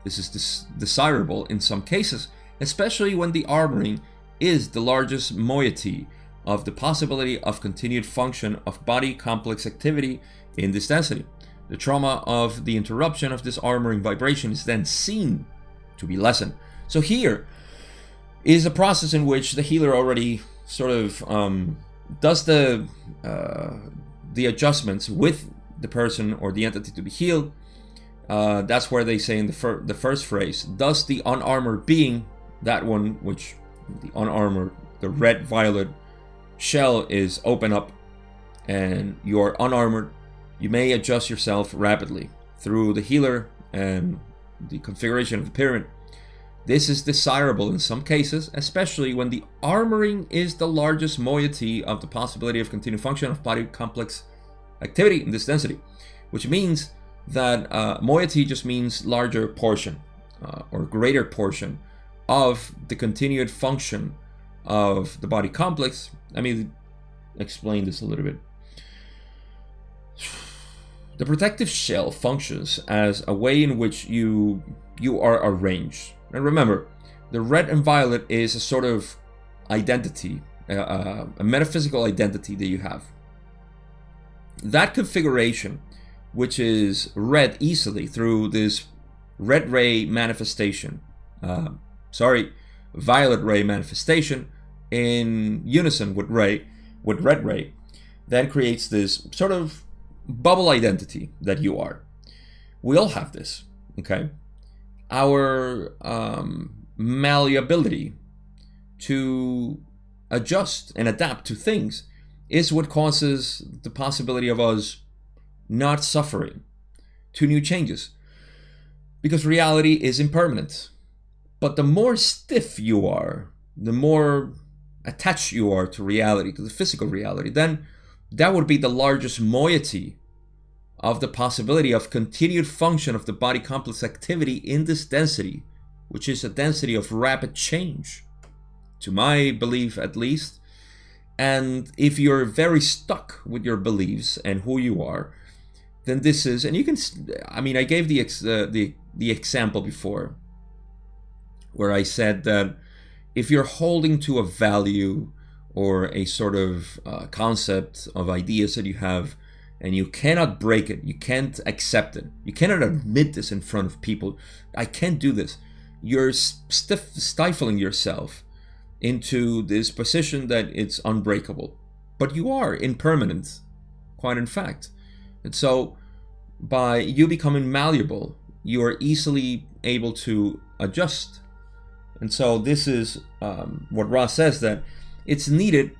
Speaker 1: this is des- desirable in some cases, especially when the armoring is the largest moiety of the possibility of continued function of body complex activity in this density. The trauma of the interruption of this armoring vibration is then seen to be lessened. So here is a process in which the healer already sort of um, does the uh, the adjustments with the person or the entity to be healed uh, that's where they say in the, fir- the first phrase, does the unarmored being, that one which the unarmored, the red violet shell is open up and you're unarmored, you may adjust yourself rapidly through the healer and the configuration of the pyramid. This is desirable in some cases, especially when the armoring is the largest moiety of the possibility of continued function of body complex activity in this density, which means that uh, moiety just means larger portion uh, or greater portion of the continued function of the body complex. Let me explain this a little bit. The protective shell functions as a way in which you you are arranged. And remember, the red and violet is a sort of identity, uh, uh a metaphysical identity that you have. That configuration which is read easily through this red ray manifestation. Uh, sorry, violet ray manifestation in unison with ray, with red ray, then creates this sort of bubble identity that you are. We all have this, okay? Our um, malleability to adjust and adapt to things is what causes the possibility of us not suffering to new changes. Because reality is impermanent. But the more stiff you are, the more attached you are to reality, to the physical reality, then that would be the largest moiety of the possibility of continued function of the body complex activity in this density, which is a density of rapid change, to my belief at least. And if you're very stuck with your beliefs and who you are, then this is, and you can, I mean, I gave the ex, uh, the the example before, where I said that if you're holding to a value or a sort of uh, concept of ideas that you have, and you cannot break it, you can't accept it, you cannot admit this in front of people. I can't do this. You're stiff, stifling yourself into this position that it's unbreakable, but you are impermanent, quite in fact. And so, by you becoming malleable, you are easily able to adjust. And so, this is um, what Ra's says that it's needed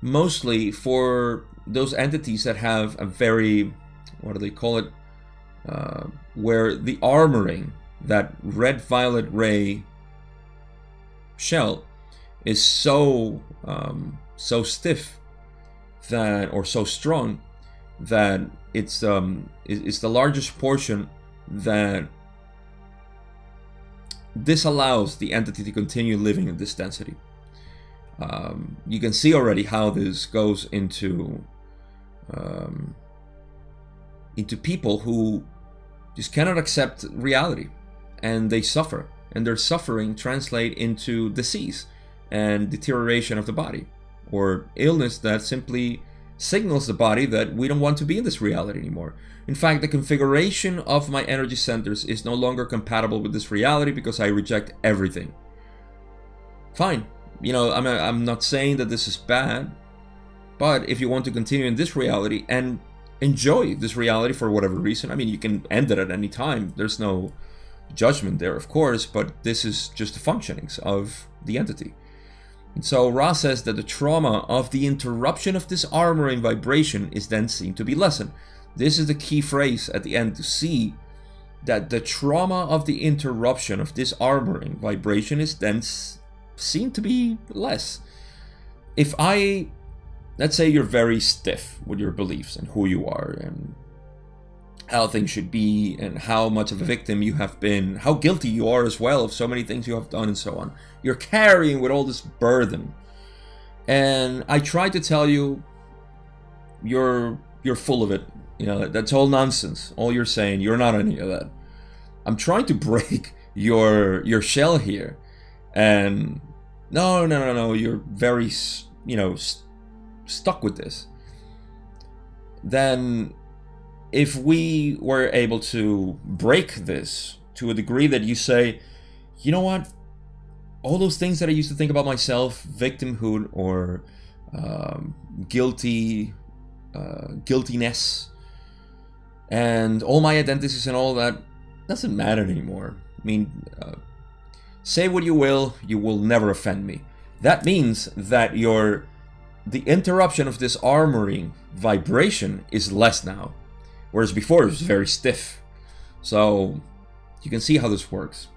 Speaker 1: mostly for those entities that have a very, what do they call it? Uh, where the armoring, that red violet ray shell, is so um, so stiff that or so strong that it's um it's the largest portion that this allows the entity to continue living in this density. Um, you can see already how this goes into um, into people who just cannot accept reality and they suffer and their suffering translate into disease and deterioration of the body or illness that simply signals the body that we don't want to be in this reality anymore. In fact, the configuration of my energy centers is no longer compatible with this reality because I reject everything. Fine. You know, I'm, I'm not saying that this is bad, but if you want to continue in this reality and enjoy this reality for whatever reason, I mean, you can end it at any time. There's no judgment there, of course, but this is just the functionings of the entity. And so Ra says that the trauma of the interruption of this armoring vibration is then seen to be lessened. This is the key phrase at the end to see that the trauma of the interruption of this armoring vibration is then seen to be less. If I, let's say you're very stiff with your beliefs and who you are and how things should be and how much of a victim you have been, how guilty you are as well of so many things you have done and so on. You're carrying with all this burden. And I try to tell you you're you're full of it. You know, that's all nonsense. All you're saying, you're not any of that. I'm trying to break your your shell here. And no, no, no, no, you're very, you know, stuck with this. Then if we were able to break this to a degree that you say, you know what, all those things that I used to think about myself, victimhood or um, guilty, uh, guiltiness, and all my identities and all that doesn't matter anymore. I mean, uh, say what you will, you will never offend me. That means that your the interruption of this armoring vibration is less now. Whereas before it was very stiff. So you can see how this works.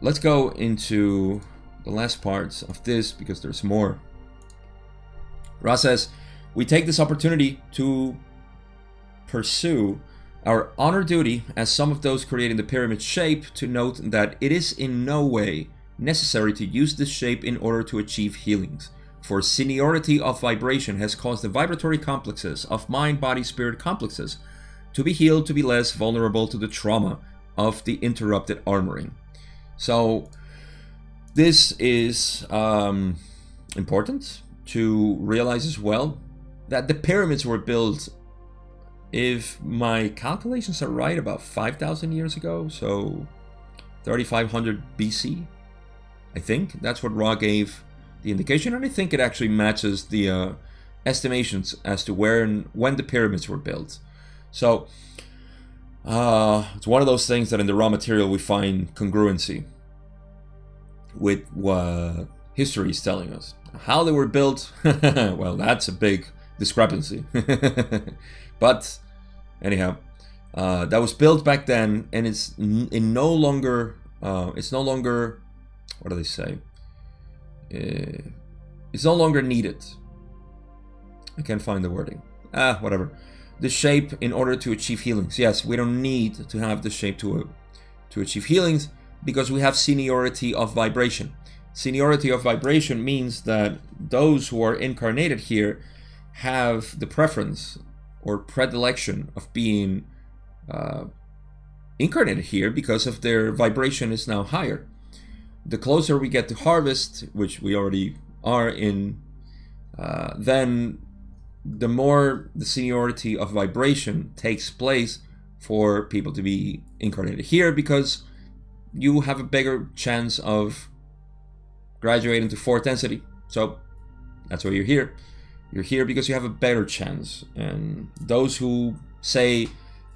Speaker 1: Let's go into the last parts of this because there's more. Ra says, We take this opportunity to pursue our honor duty as some of those creating the pyramid shape to note that it is in no way necessary to use this shape in order to achieve healings. For seniority of vibration has caused the vibratory complexes of mind, body, spirit complexes to be healed to be less vulnerable to the trauma of the interrupted armoring. So, this is um, important to realize as well that the pyramids were built, if my calculations are right, about 5,000 years ago, so 3500 BC. I think that's what Ra gave the indication, and I think it actually matches the uh, estimations as to where and when the pyramids were built. So uh, it's one of those things that in the Ra material we find congruency with what history is telling us. How they were built, well, that's a big discrepancy. but anyhow, uh, that was built back then, and it's in no longer. Uh, it's no longer. What do they say? Uh, it's no longer needed. I can't find the wording. Ah, whatever. The shape in order to achieve healings. Yes, we don't need to have the shape to uh, to achieve healings because we have seniority of vibration. Seniority of vibration means that those who are incarnated here have the preference or predilection of being uh, incarnated here because of their vibration is now higher the closer we get to harvest, which we already are in, uh, then the more the seniority of vibration takes place for people to be incarnated here because you have a bigger chance of graduating to fourth density. So that's why you're here. You're here because you have a better chance. And those who say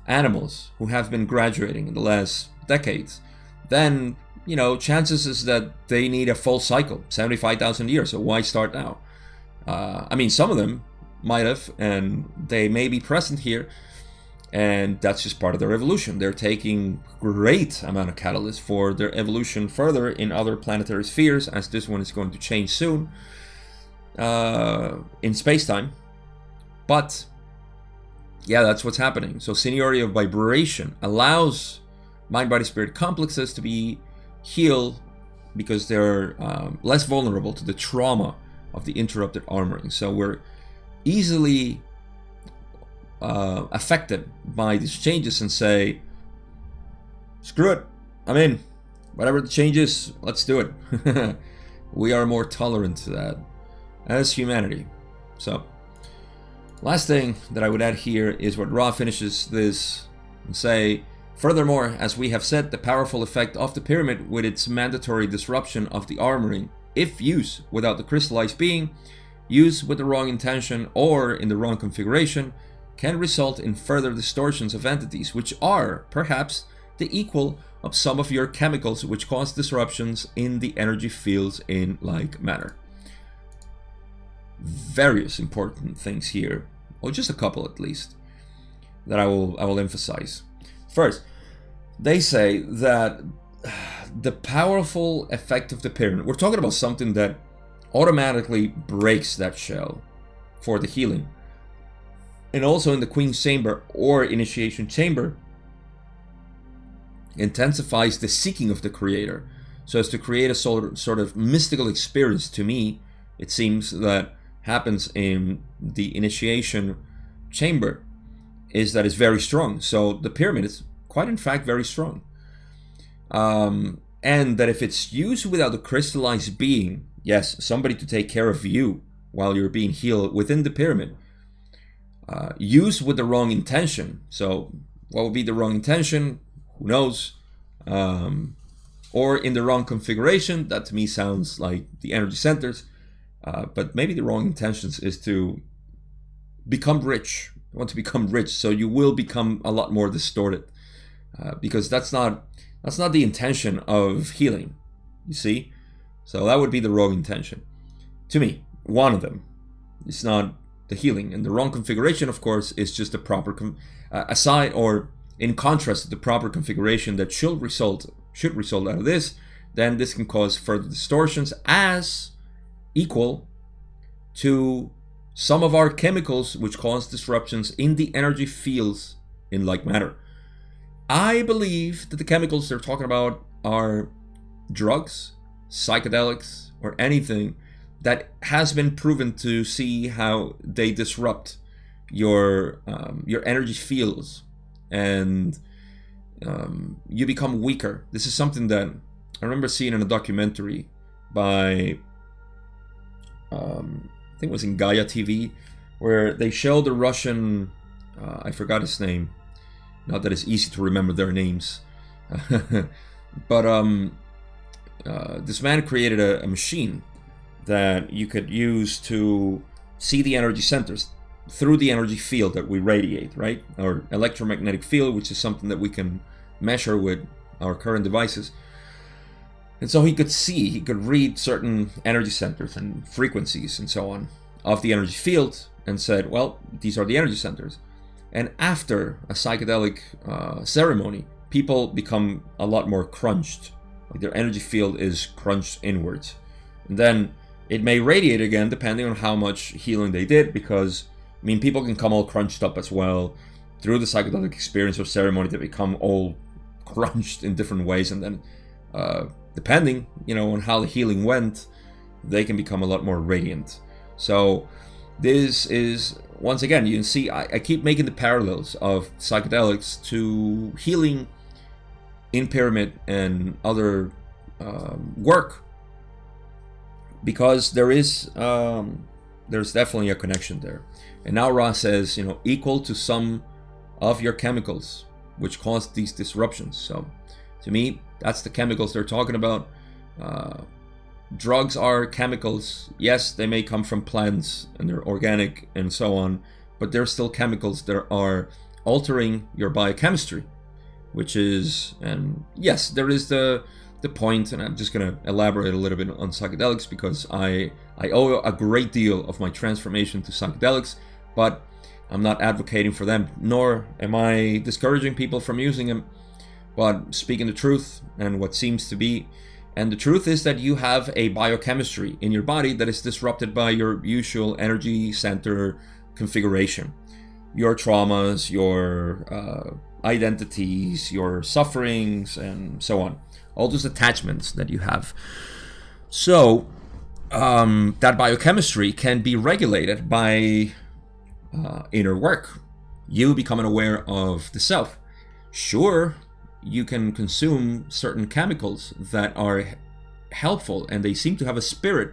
Speaker 1: animals who have been graduating in the last decades, then you know, chances is that they need a full cycle, 75,000 years. So why start now? Uh, I mean, some of them might have, and they may be present here, and that's just part of their evolution. They're taking great amount of catalyst for their evolution further in other planetary spheres, as this one is going to change soon uh, in space-time. But yeah, that's what's happening. So seniority of vibration allows mind body spirit complexes to be healed because they're um, less vulnerable to the trauma of the interrupted armoring. So we're easily uh, affected by these changes and say, screw it, I'm in. Whatever the changes, let's do it. we are more tolerant to that as humanity. So, last thing that I would add here is what Ra finishes this and say, Furthermore, as we have said, the powerful effect of the pyramid with its mandatory disruption of the armoring, if used without the crystallized being, used with the wrong intention or in the wrong configuration, can result in further distortions of entities, which are, perhaps, the equal of some of your chemicals which cause disruptions in the energy fields in like manner. Various important things here, or just a couple at least, that I will I will emphasize. First, they say that the powerful effect of the pyramid, we're talking about something that automatically breaks that shell for the healing. And also in the Queen's Chamber or Initiation Chamber, intensifies the seeking of the Creator so as to create a sort sort of mystical experience to me it seems that happens in the initiation chamber is that it's very strong so the pyramid is quite in fact very strong. Um, and that if it's used without a crystallized being, yes, somebody to take care of you while you're being healed within the pyramid, uh, used with the wrong intention. So, what would be the wrong intention? Who knows? Um, or in the wrong configuration, that to me sounds like the energy centers. Uh, but maybe the wrong intentions is to become rich. Want to become rich, so you will become a lot more distorted. Uh, because that's not that's not the intention of healing. You see, so that would be the wrong intention to me. One of them. It's not the healing, and the wrong configuration, of course, is just the proper com- uh, aside or in contrast to the proper configuration that should result should result out of this. Then this can cause further distortions as equal to some of our chemicals which cause disruptions in the energy fields in like manner. I believe that the chemicals they're talking about are drugs, psychedelics, or anything that has been proven to see how they disrupt your um, your energy fields and um, you become weaker. This is something that I remember seeing in a documentary by um, I think it was in Gaia TV where they showed the Russian uh, I forgot his name not that it's easy to remember their names. but um, uh, this man created a, a machine that you could use to see the energy centers through the energy field that we radiate, right? Our electromagnetic field, which is something that we can measure with our current devices. And so he could see, he could read certain energy centers and frequencies and so on of the energy field and said, well, these are the energy centers. And after a psychedelic uh, ceremony, people become a lot more crunched. Like their energy field is crunched inwards. And then it may radiate again depending on how much healing they did, because I mean, people can come all crunched up as well through the psychedelic experience or ceremony. They become all crunched in different ways, and then uh, depending, you know, on how the healing went, they can become a lot more radiant. So this is once again, you can see I, I, keep making the parallels of psychedelics to healing in pyramid and other um, work because there is um, there's definitely a connection there. And now Ra says, you know, equal to some of your chemicals which cause these disruptions. So to me, that's the chemicals they're talking about. Uh, drugs are chemicals. Yes, they may come from plants and they're organic and so on, but they're still chemicals that are altering your biochemistry, which is and yes, there is the the point, and I'm just going to elaborate a little bit on psychedelics because I I owe a great deal of my transformation to psychedelics, but I'm not advocating for them, nor am I discouraging people from using them. But speaking the truth and what seems to be, and the truth is that you have a biochemistry in your body that is disrupted by your usual energy center configuration. Your traumas, your uh, identities, your sufferings, and so on. All those attachments that you have. So, um, that biochemistry can be regulated by uh, inner work. You becoming aware of the self. Sure, you can consume certain chemicals that are helpful and they seem to have a spirit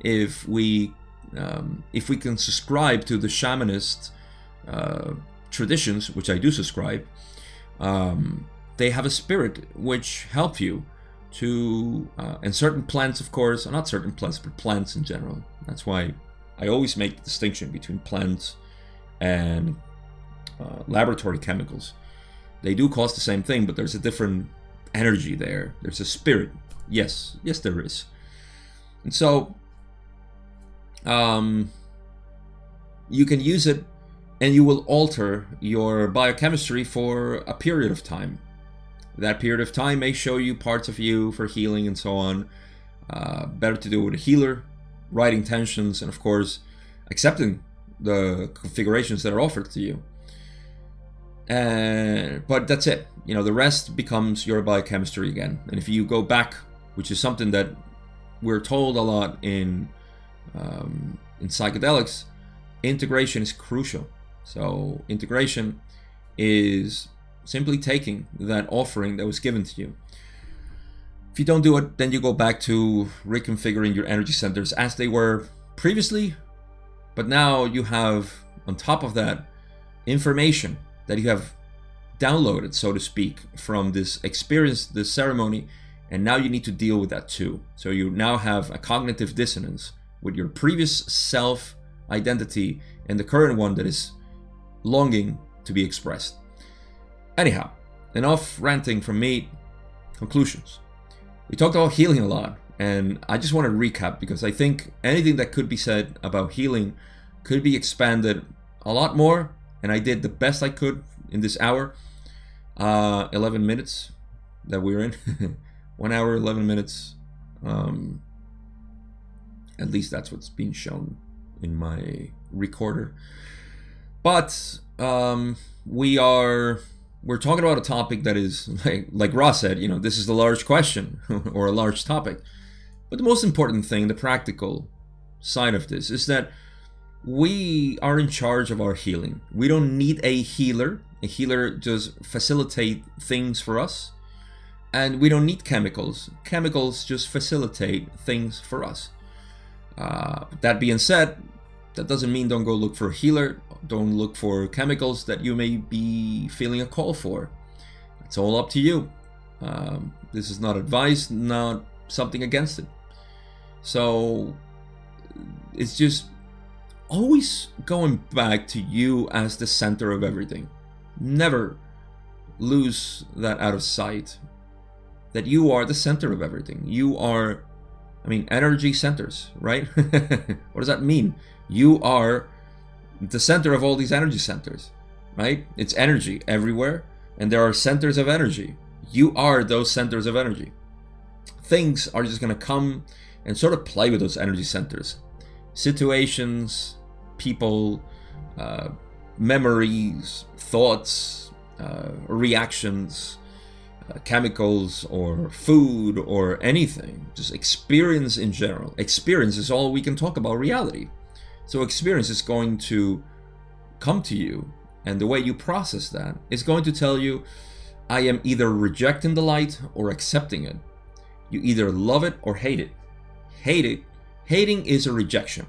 Speaker 1: if we um, if we can subscribe to the shamanist uh, traditions, which I do subscribe, um, they have a spirit which help you to, uh, and certain plants, of course, not certain plants, but plants in general. That's why I always make the distinction between plants and uh, laboratory chemicals. They do cause the same thing, but there's a different energy there. There's a spirit. Yes, yes, there is. And so, um, you can use it and you will alter your biochemistry for a period of time. That period of time may show you parts of you for healing and so on. Uh, better to do it with a healer, right intentions, and of course, accepting the configurations that are offered to you. And but that's it. You know, the rest becomes your biochemistry again. And if you go back, which is something that we're told a lot in um, in psychedelics, integration is crucial. So integration is simply taking that offering that was given to you. If you don't do it, then you go back to reconfiguring your energy centers as they were previously, but now you have on top of that information that you have downloaded, so to speak, from this experience, this ceremony, and now you need to deal with that too. So you now have a cognitive dissonance with your previous self identity and the current one that is longing to be expressed. Anyhow, enough ranting from me. Conclusions. We talked about healing a lot, and I just want to recap because I think anything that could be said about healing could be expanded a lot more, and I did the best I could in this hour. Uh, 11 minutes that we're in. One hour, 11 minutes. Um, at least that's what's being shown in my recorder. But um, we are we're talking about a topic that is like like Ross said, you know, this is a large question or a large topic. But the most important thing, the practical side of this, is that we are in charge of our healing. We don't need a healer. A healer just facilitate things for us. And we don't need chemicals. Chemicals just facilitate things for us. Uh, that being said, that doesn't mean don't go look for a healer. Don't look for chemicals that you may be feeling a call for. It's all up to you. Um, this is not advice, not something against it. So it's just always going back to you as the center of everything. Never lose that out of sight. That you are the center of everything. You are, I mean, energy centers, right? what does that mean? You are the center of all these energy centers, right? It's energy everywhere, and there are centers of energy. You are those centers of energy. Things are just going to come and sort of play with those energy centers. Situations, people, uh, memories, thoughts, uh, reactions, uh, chemicals, or food, or anything. Just experience in general. Experience is all we can talk about reality. So experience is going to come to you, and the way you process that is going to tell you, I am either rejecting the light or accepting it. You either love it or hate it. Hate it. Hating is a rejection.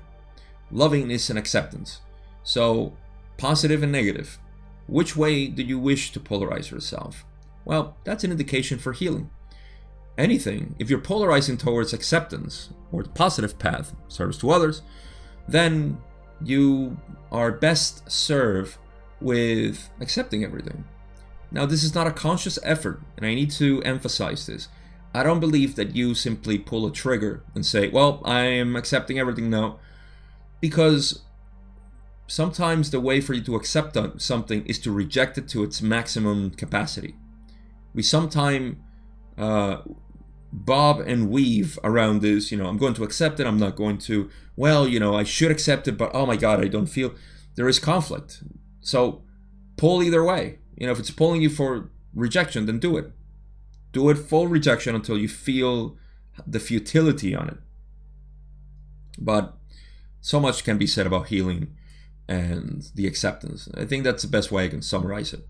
Speaker 1: Loving is an acceptance. So, positive and negative. Which way do you wish to polarize yourself? Well, that's an indication for healing. Anything, if you're polarizing towards acceptance or the positive path, service to others, then you are best served with accepting everything. Now, this is not a conscious effort, and I need to emphasize this. I don't believe that you simply pull a trigger and say, well, I am accepting everything now. Because sometimes the way for you to accept something is to reject it to its maximum capacity. We sometimes uh, bob and weave around this. You know, I'm going to accept it. I'm not going to. Well, you know, I should accept it, but oh my God, I don't feel. There is conflict. So pull either way. You know, if it's pulling you for rejection, then do it. Do it full rejection until you feel the futility on it. But so much can be said about healing and the acceptance. I think that's the best way I can summarize it.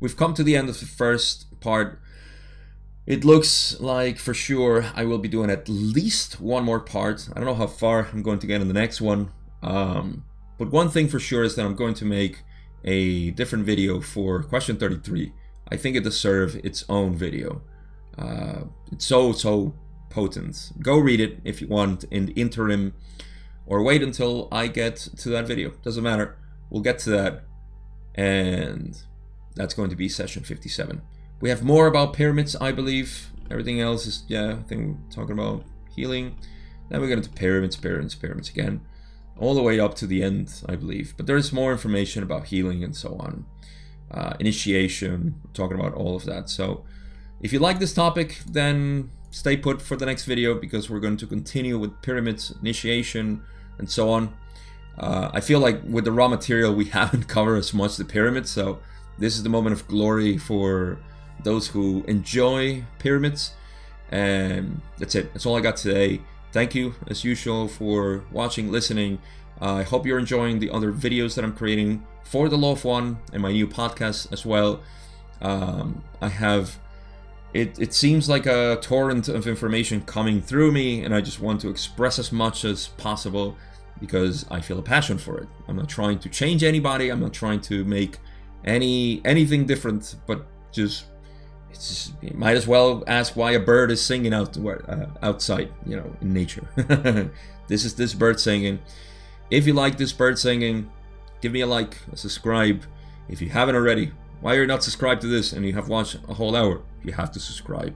Speaker 1: We've come to the end of the first part. It looks like for sure I will be doing at least one more part. I don't know how far I'm going to get in the next one. Um, but one thing for sure is that I'm going to make a different video for question 33. I think it deserves its own video. Uh, it's so, so potent. Go read it if you want in the interim or wait until I get to that video. Doesn't matter. We'll get to that. And that's going to be session 57. We have more about pyramids, I believe. Everything else is, yeah, I think we're talking about healing. Then we're going to pyramids, pyramids, pyramids again. All the way up to the end, I believe. But there's more information about healing and so on. Uh, initiation, talking about all of that. So if you like this topic, then stay put for the next video because we're going to continue with pyramids, initiation, and so on. Uh, I feel like with the Ra material, we haven't covered as much the pyramids, so this is the moment of glory for those who enjoy pyramids. And that's it. That's all I got today. Thank you, as usual, for watching, listening. Uh, I hope you're enjoying the other videos that I'm creating for the of One and my new podcast as well. Um, I have it, it seems like a torrent of information coming through me, and I just want to express as much as possible because I feel a passion for it. I'm not trying to change anybody. I'm not trying to make any anything different, but just it's just, you might as well ask why a bird is singing out uh, outside, you know, in nature. this is this bird singing. If you like this bird singing, give me a like, a subscribe. If you haven't already, why are you not subscribed to this and you have watched a whole hour? You have to subscribe.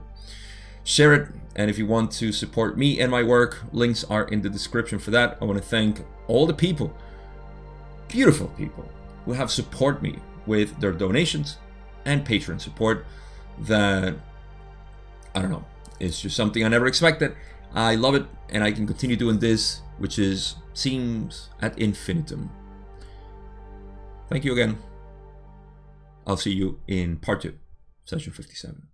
Speaker 1: Share it, and if you want to support me and my work, links are in the description for that. I want to thank all the people, beautiful people, who have supported me with their donations and Patreon support. That I don't know, it's just something I never expected. I love it, and I can continue doing this, which is seems ad infinitum. Thank you again. I'll see you in part two, session 57.